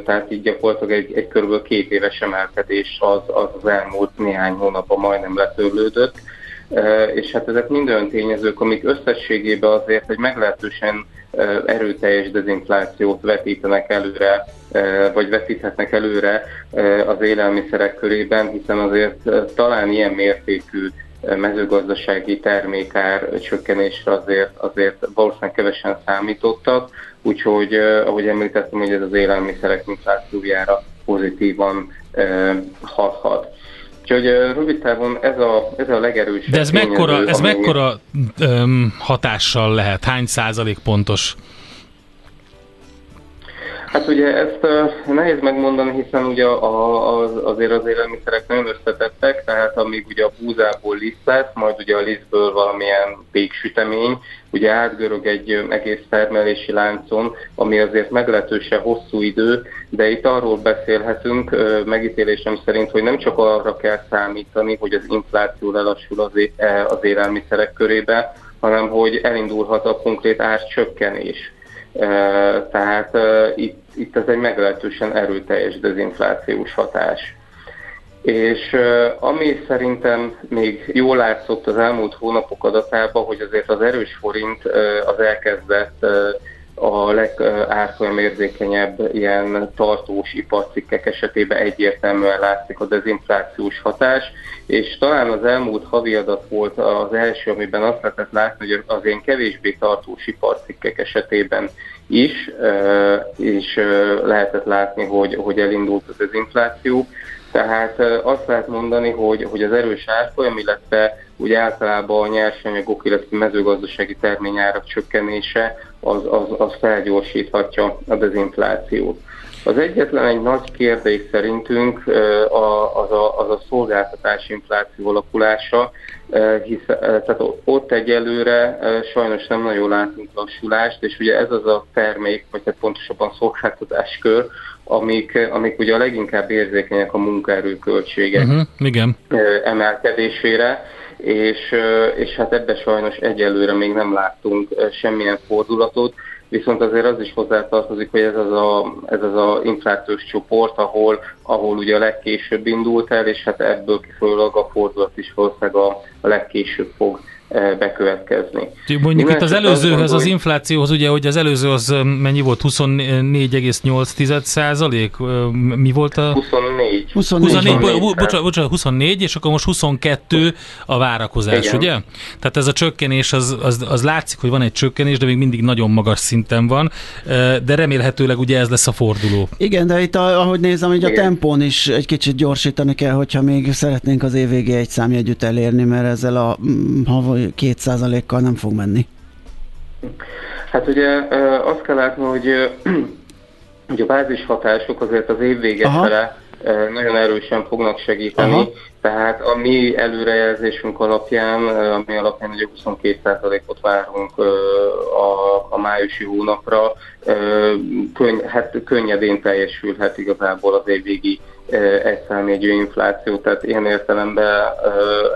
tehát így gyakorlatilag egy, egy kb. két éves emelkedés az, az az elmúlt néhány hónapban majdnem letörlődött, e, és hát ezek mind olyan tényezők, amik összességében azért egy meglehetősen erőteljes dezinflációt vetítenek előre, vagy vetíthetnek előre az élelmiszerek körében, hiszen azért talán ilyen mértékű mezőgazdasági termékár csökkenésre azért, azért valószínűleg kevesen számítottak, úgyhogy ahogy említettem, hogy ez az élelmiszerek inflációjára pozitívan hathat. Úgyhogy rövid távon ez a, ez a legerősebb De ez mekkora, ez mekkora öm, hatással lehet? Hány százalék pontos? Hát ugye ezt uh, nehéz megmondani, hiszen ugye a, az, azért az élelmiszerek nagyon összetettek, tehát amíg ugye a búzából liszt lesz, majd ugye a lisztből valamilyen péksütemény, ugye átgörög egy egész termelési láncon, ami azért meglehetősen hosszú idő, de itt arról beszélhetünk megítélésem szerint, hogy nem csak arra kell számítani, hogy az infláció lelassul az, e, az élelmiszerek körébe, hanem hogy elindulhat a konkrét árcsökkenés. Tehát itt, itt ez egy meglehetősen erőteljes dezinflációs hatás. És ami szerintem még jól látszott az elmúlt hónapok adatában, hogy azért az erős forint az elkezdett a legárfolyam érzékenyebb ilyen tartós iparcikkek esetében egyértelműen látszik a dezinflációs hatás, és talán az elmúlt havi adat volt az első, amiben azt lehetett látni, hogy az ilyen kevésbé tartós iparcikkek esetében is, és lehetett látni, hogy, hogy elindult az dezinfláció. Tehát azt lehet mondani, hogy, hogy az erős árfolyam, illetve úgy általában a nyersanyagok, illetve mezőgazdasági terményárak csökkenése az, az, az felgyorsíthatja a dezinflációt. Az egyetlen egy nagy kérdés szerintünk az a, az a szolgáltatási infláció alakulása, hisz, tehát ott egyelőre sajnos nem nagyon látunk lassulást, és ugye ez az a termék, vagy hát pontosabban szolgáltatáskör, amik, amik ugye a leginkább érzékenyek a munkaerőköltségek uh-huh, igen. emelkedésére, és, és hát ebbe sajnos egyelőre még nem láttunk semmilyen fordulatot, viszont azért az is hozzátartozik, hogy ez az a, ez az a inflációs csoport, ahol, ahol ugye a legkésőbb indult el, és hát ebből kifolyólag a fordulat is valószínűleg a, a legkésőbb fog bekövetkezni. Mondjuk itt az előzőhöz, az inflációhoz, ugye, hogy az előző az mennyi volt? 24,8 százalék? Mi volt a... 24. 24, 24 bo- bocsánat, bocsánat, 24, és akkor most 22 a várakozás, Igen. ugye? Tehát ez a csökkenés, az, az, az látszik, hogy van egy csökkenés, de még mindig nagyon magas szinten van, de remélhetőleg ugye ez lesz a forduló. Igen, de itt ahogy nézem, hogy a tempón is egy kicsit gyorsítani kell, hogyha még szeretnénk az évvégé egy számjegyütt elérni, mert ezzel a havai két százalékkal nem fog menni. Hát ugye azt kell látni, hogy, hogy a bázis hatások azért az év vége fele nagyon erősen fognak segíteni. Aha. Tehát a mi előrejelzésünk alapján, ami alapján ugye 22%-ot várunk a, a májusi hónapra, könny, hát könnyedén teljesülhet igazából az évvégi egyszámjegyű infláció, tehát ilyen értelemben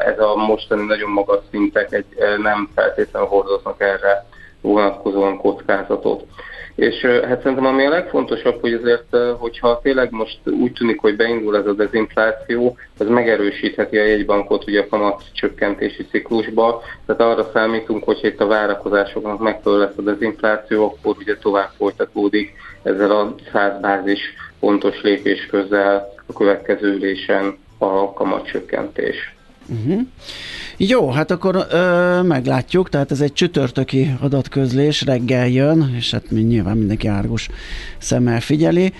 ez a mostani nagyon magas szintek egy, nem feltétlenül hordoznak erre vonatkozóan kockázatot. És hát szerintem ami a legfontosabb, hogy azért, hogyha tényleg most úgy tűnik, hogy beindul ez a dezinfláció, az megerősítheti a jegybankot ugye a kamat csökkentési ciklusba, tehát arra számítunk, hogy itt a várakozásoknak megfelelő lesz a dezinfláció, akkor ugye tovább folytatódik ezzel a 100 bázis pontos lépés közel a következő ülésen a kamatcsökkentés. Uh-huh. Jó, hát akkor ö, meglátjuk, tehát ez egy csütörtöki adatközlés, reggel jön, és hát nyilván mindenki árgus szemmel figyeli.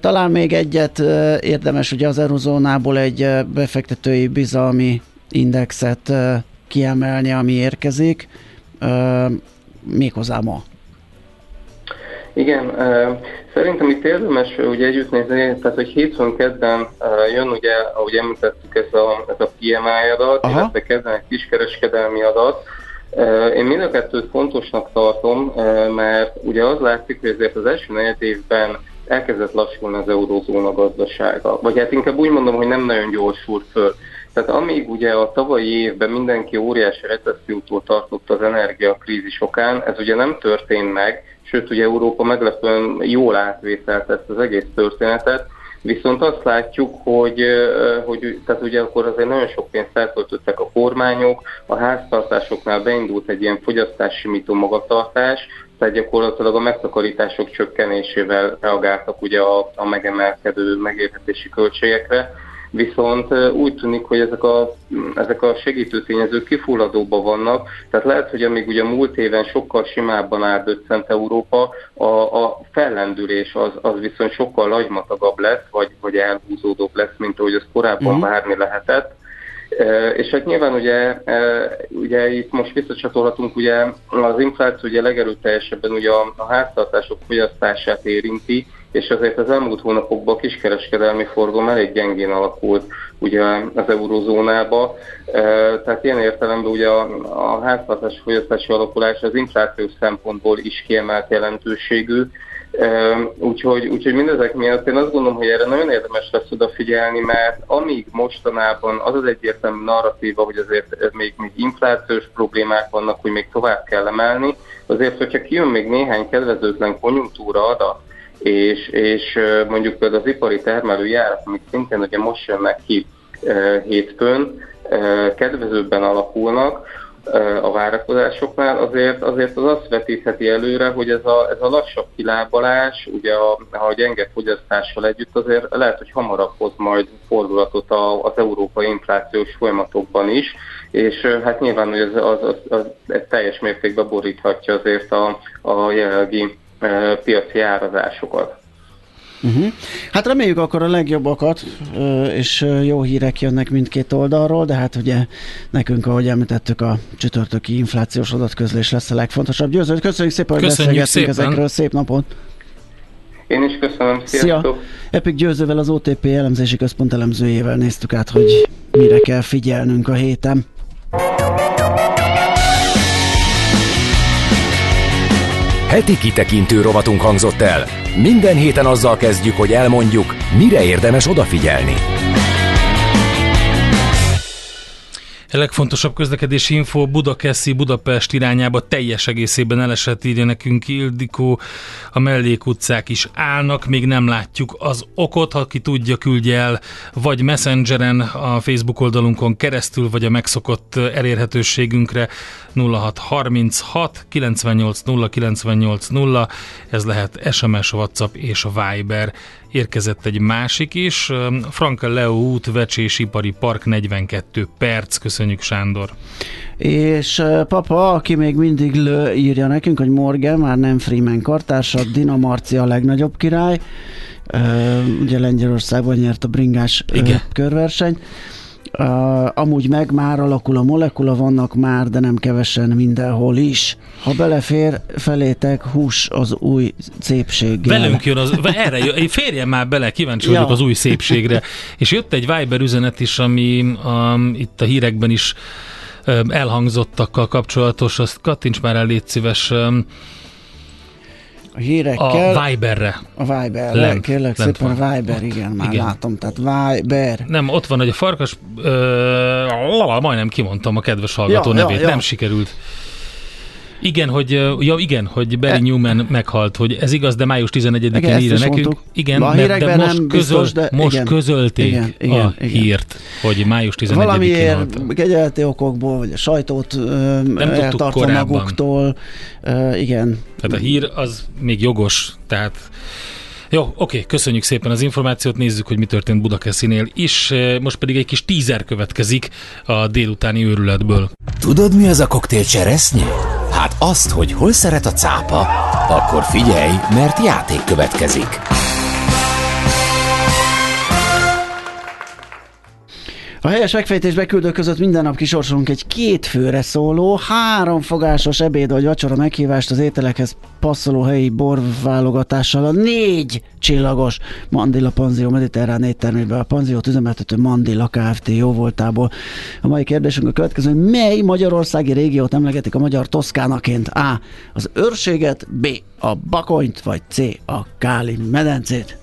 Talán még egyet érdemes ugye az Eurozónából egy befektetői bizalmi indexet kiemelni, ami érkezik, méghozzá ma. Igen, szerintem itt érdemes ugye együtt nézni, tehát hogy hétfőn kedden jön ugye, ahogy említettük, ez a, ez a PMI adat, Aha. illetve kedden egy kiskereskedelmi adat. Én mind a kettőt fontosnak tartom, mert ugye az látszik, hogy ezért az első negyed évben elkezdett lassulni az eurózóna gazdasága. Vagy hát inkább úgy mondom, hogy nem nagyon gyorsult föl. Tehát amíg ugye a tavalyi évben mindenki óriási recessziótól tartott az energiakrízis okán, ez ugye nem történt meg, sőt ugye Európa meglepően jól átvételt ezt az egész történetet, Viszont azt látjuk, hogy, hogy tehát ugye akkor azért nagyon sok pénzt elköltöttek a kormányok, a háztartásoknál beindult egy ilyen fogyasztási mitó magatartás, tehát gyakorlatilag a megtakarítások csökkenésével reagáltak ugye a, a megemelkedő megérhetési költségekre, viszont úgy tűnik, hogy ezek a, ezek a segítő tényezők kifulladóban vannak, tehát lehet, hogy amíg ugye múlt éven sokkal simábban állt 5 cent Európa, a, a fellendülés az, az viszont sokkal lagymatagabb lesz, vagy, vagy elhúzódóbb lesz, mint ahogy az korábban várni lehetett. És hát nyilván ugye, ugye itt most visszacsatolhatunk, ugye az infláció ugye legerőteljesebben ugye a háztartások fogyasztását érinti, és azért az elmúlt hónapokban a kiskereskedelmi forgalom elég gyengén alakult ugye az eurozónába. Tehát ilyen értelemben ugye a, a háztartás fogyasztási alakulás az inflációs szempontból is kiemelt jelentőségű, Úgyhogy, úgyhogy mindezek miatt én azt gondolom, hogy erre nagyon érdemes lesz odafigyelni, mert amíg mostanában az az egyértelmű narratíva, hogy azért még, még inflációs problémák vannak, hogy még tovább kell emelni, azért, hogyha kijön még néhány kedvezőtlen konjunktúra adat, és, és mondjuk például az ipari termelőjárat, amik szintén ugye most jönnek ki hétfőn, kedvezőbben alakulnak, a várakozásoknál, azért, azért az azt vetítheti előre, hogy ez a, ez a lassabb kilábalás, ugye a, a gyenge fogyasztással együtt azért lehet, hogy hamarabb hoz majd fordulatot a, az európai inflációs folyamatokban is, és hát nyilván hogy ez, az, az, az, ez teljes mértékben boríthatja azért a, a jelenlegi piaci árazásokat. Uh-huh. Hát reméljük akkor a legjobbakat, és jó hírek jönnek mindkét oldalról, de hát ugye nekünk, ahogy említettük, a csütörtöki inflációs adatközlés lesz a legfontosabb. Győző, köszönjük szépen, hogy köszönjük beszélgettünk szépen. ezekről. Szép napot! Én is köszönöm, sziasztok! Szia! Epic Győzővel, az OTP elemzési központ elemzőjével néztük át, hogy mire kell figyelnünk a héten. Heti kitekintő rovatunk hangzott el. Minden héten azzal kezdjük, hogy elmondjuk, mire érdemes odafigyelni. A legfontosabb közlekedési info Budakeszi Budapest irányába teljes egészében elesett, írja nekünk Ildikó. A mellékutcák is állnak, még nem látjuk az okot, ha ki tudja, küldje el, vagy Messengeren, a Facebook oldalunkon keresztül, vagy a megszokott elérhetőségünkre 0636 98 0 98 0, ez lehet SMS, WhatsApp és Viber érkezett egy másik is. Franka Leo út, Vecsés Ipari Park 42 perc. Köszönjük Sándor. És papa, aki még mindig lő, írja nekünk, hogy Morgan már nem Freeman kartársa, Dina Marci a legnagyobb király. Ugye Lengyelországban nyert a bringás uh, körversenyt. Uh, amúgy meg már alakul a molekula, vannak már, de nem kevesen mindenhol is. Ha belefér felétek hús az új szépséggel. Velünk jön az, erre jön, férjen már bele, kíváncsi Ja. vagyok az új szépségre. És jött egy Viber üzenet is, ami um, itt a hírekben is um, elhangzottakkal kapcsolatos, azt kattints már el, légy szíves, um, hírekkel. a Viberre. A Viber, Lent, kérlek lent szépen, van. Viber, igen, már Igen. látom, tehát Viber. Nem, ott van, hogy a farkas, ö, majdnem kimondtam a kedves hallgató Ja, ja, nevét, ja. nem sikerült. Igen, hogy, ja, igen, hogy Barry E- Newman meghalt, hogy ez igaz, de május 11-én Igen, ezt írja nekünk. mondtuk. Igen, A mert, de hírekben most, nem közöl, biztos, de most igen. közölték Igen, igen, a igen. hírt, hogy május 11-én Valamiért halt. kegyelti okokból, vagy a sajtót tudtuk eltartva maguktól. Ö, igen. Tehát a hír az még jogos, tehát jó, oké, köszönjük szépen az információt, nézzük, hogy mi történt Budakeszinél is, most pedig egy kis tízer következik a délutáni őrületből. Tudod, mi az a koktél cseresznye? Hát azt, hogy hol szeret a cápa, akkor figyelj, mert játék következik. A helyes megfejtés beküldők között minden nap kisorsolunk egy két főre szóló, három fogásos ebéd vagy vacsora meghívást az ételekhez passzoló helyi borválogatással a négy csillagos Mandilla Panzió mediterrán éttermébe a panziót üzemeltető Mandilla Kft. jó voltából. A mai kérdésünk a következő, mely magyarországi régiót emlegetik a magyar Toszkánaként? A. Az őrséget, B. A Bakonyt, vagy C. A Káli medencét?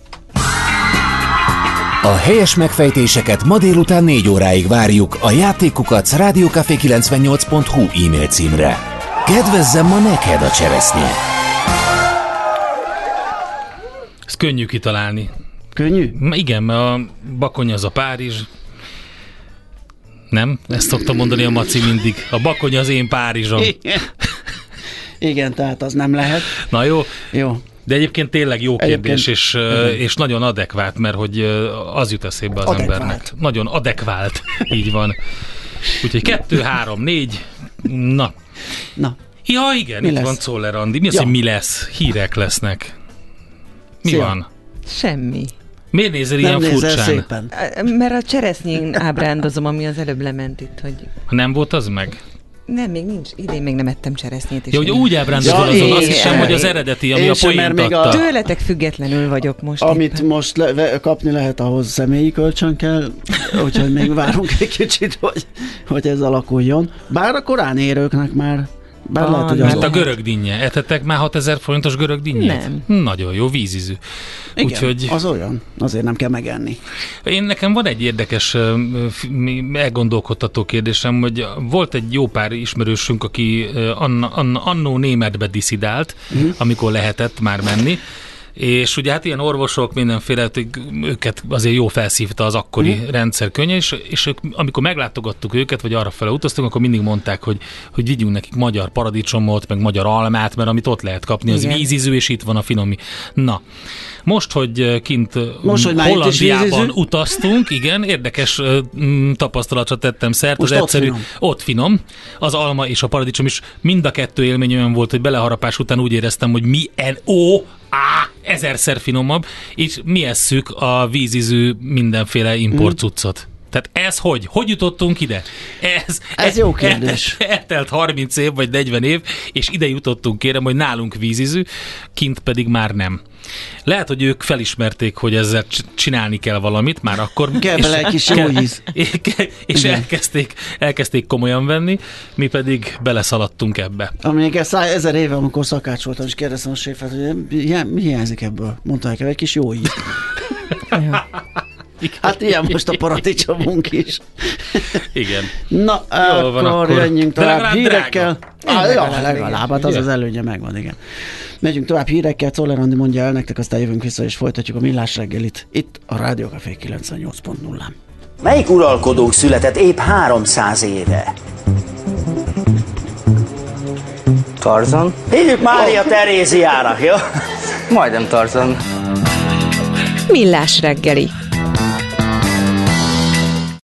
A helyes megfejtéseket ma délután 4 óráig várjuk a játékukat rádiókafé98.hu e-mail címre. Kedvezzem ma neked a cseresznye! Ezt könnyű kitalálni. Könnyű? Igen, mert a bakony az a Párizs. Nem? Ezt szoktam mondani a Maci mindig. A bakony az én Párizsom. Igen. Igen, tehát az nem lehet. Na jó, Jó. De egyébként tényleg jó kérdés, Egyébként- és, ö, és nagyon adekvát, mert hogy az jut eszébe az Adekvált. embernek. Nagyon adekvált, így van. Úgyhogy kettő, három, négy, na. Na, Ja, igen, Mi itt lesz? van Czoller Andi. Mi az, Ja. hogy mi lesz? Hírek lesznek. Mi Szia. van? Semmi. Miért nézel nem ilyen furcsán? szépen. Mert a cseresznyén ábrándozom, ami az előbb lement itt, hogy Nem volt az meg? Nem, még nincs, idén még nem ettem cseresznyét. és Ja, hogy úgy ábrándozol Ja, azon, azt hiszem, hogy az eredeti, ami a poént még a-. Tőletek függetlenül vagyok most Amit éppen. most le, ve, kapni lehet, ahhoz személyi kölcsön kell, úgyhogy még várunk egy kicsit, hogy, hogy ez alakuljon. Bár a korán érőknek már, bár Ah, lehet, hogy Hát a görög dinnye. Etettek már 6000 forintos görög dinnyét? Nem. Nagyon jó, vízizű. Igen, Úgyhogy az olyan, azért nem kell megenni. én nekem van egy érdekes, elgondolkodtató kérdésem, hogy volt egy jó pár ismerősünk, aki anna, annó németbe diszidált, Mhm. amikor lehetett már menni, és ugye hát ilyen orvosok, mindenféle, hát őket azért jó felszívta az akkori mm. rendszer könnye, és, és ők, amikor meglátogattuk őket, vagy arra fele utaztunk, akkor mindig mondták, hogy, hogy vigyünk nekik magyar paradicsomot, meg magyar almát, mert amit ott lehet kapni, az Igen. vízizű, és itt van a finomi. Na, most, hogy kint Most, hogy Hollandiában utaztunk, igen, érdekes tapasztalatra tettem szert, Most az ott egyszerű, finom. ott finom, az alma és a paradicsom is, mind a kettő élmény olyan volt, hogy beleharapás után úgy éreztem, hogy milyen ó, á, ezerszer finomabb, és mi esszük a vízizű mindenféle Mm. import cuccot. Tehát ez hogy? Hogy jutottunk ide? Ez, Ez jó kérdés. Eltelt, eltelt 30 év vagy 40 év, és ide jutottunk, kérem, hogy nálunk vízizű, kint pedig már nem. Lehet, hogy ők felismerték, hogy ezzel csinálni kell valamit, már akkor. Kell bele egy kis jó íz. És elkezdték, elkezdték komolyan venni, mi pedig beleszaladtunk ebbe. Amikor száj, ezer éve, amikor szakács voltam, és kérdeztem a séfet, hogy mi, mi hiányzik ebből? Mondta nekem, egy kis jó íz. Hát ilyen most a paradicsomunk is. Igen. Na, Jól van, akkor, akkor. jöjjünk De tovább legalább hírekkel. drága. Ah, ja, Legalább, hát az az előnye megvan, igen. Megyünk tovább hírekkel, Czoller Andi mondja el nektek, aztán jövünk vissza, és folytatjuk a millás reggelit itt a Rádió Café 98.0-án. Melyik uralkodónk született épp 300 éve? Tarzan? Hívjuk Mária Teréziának, jó? Majdnem Tarzan. Millás reggeli,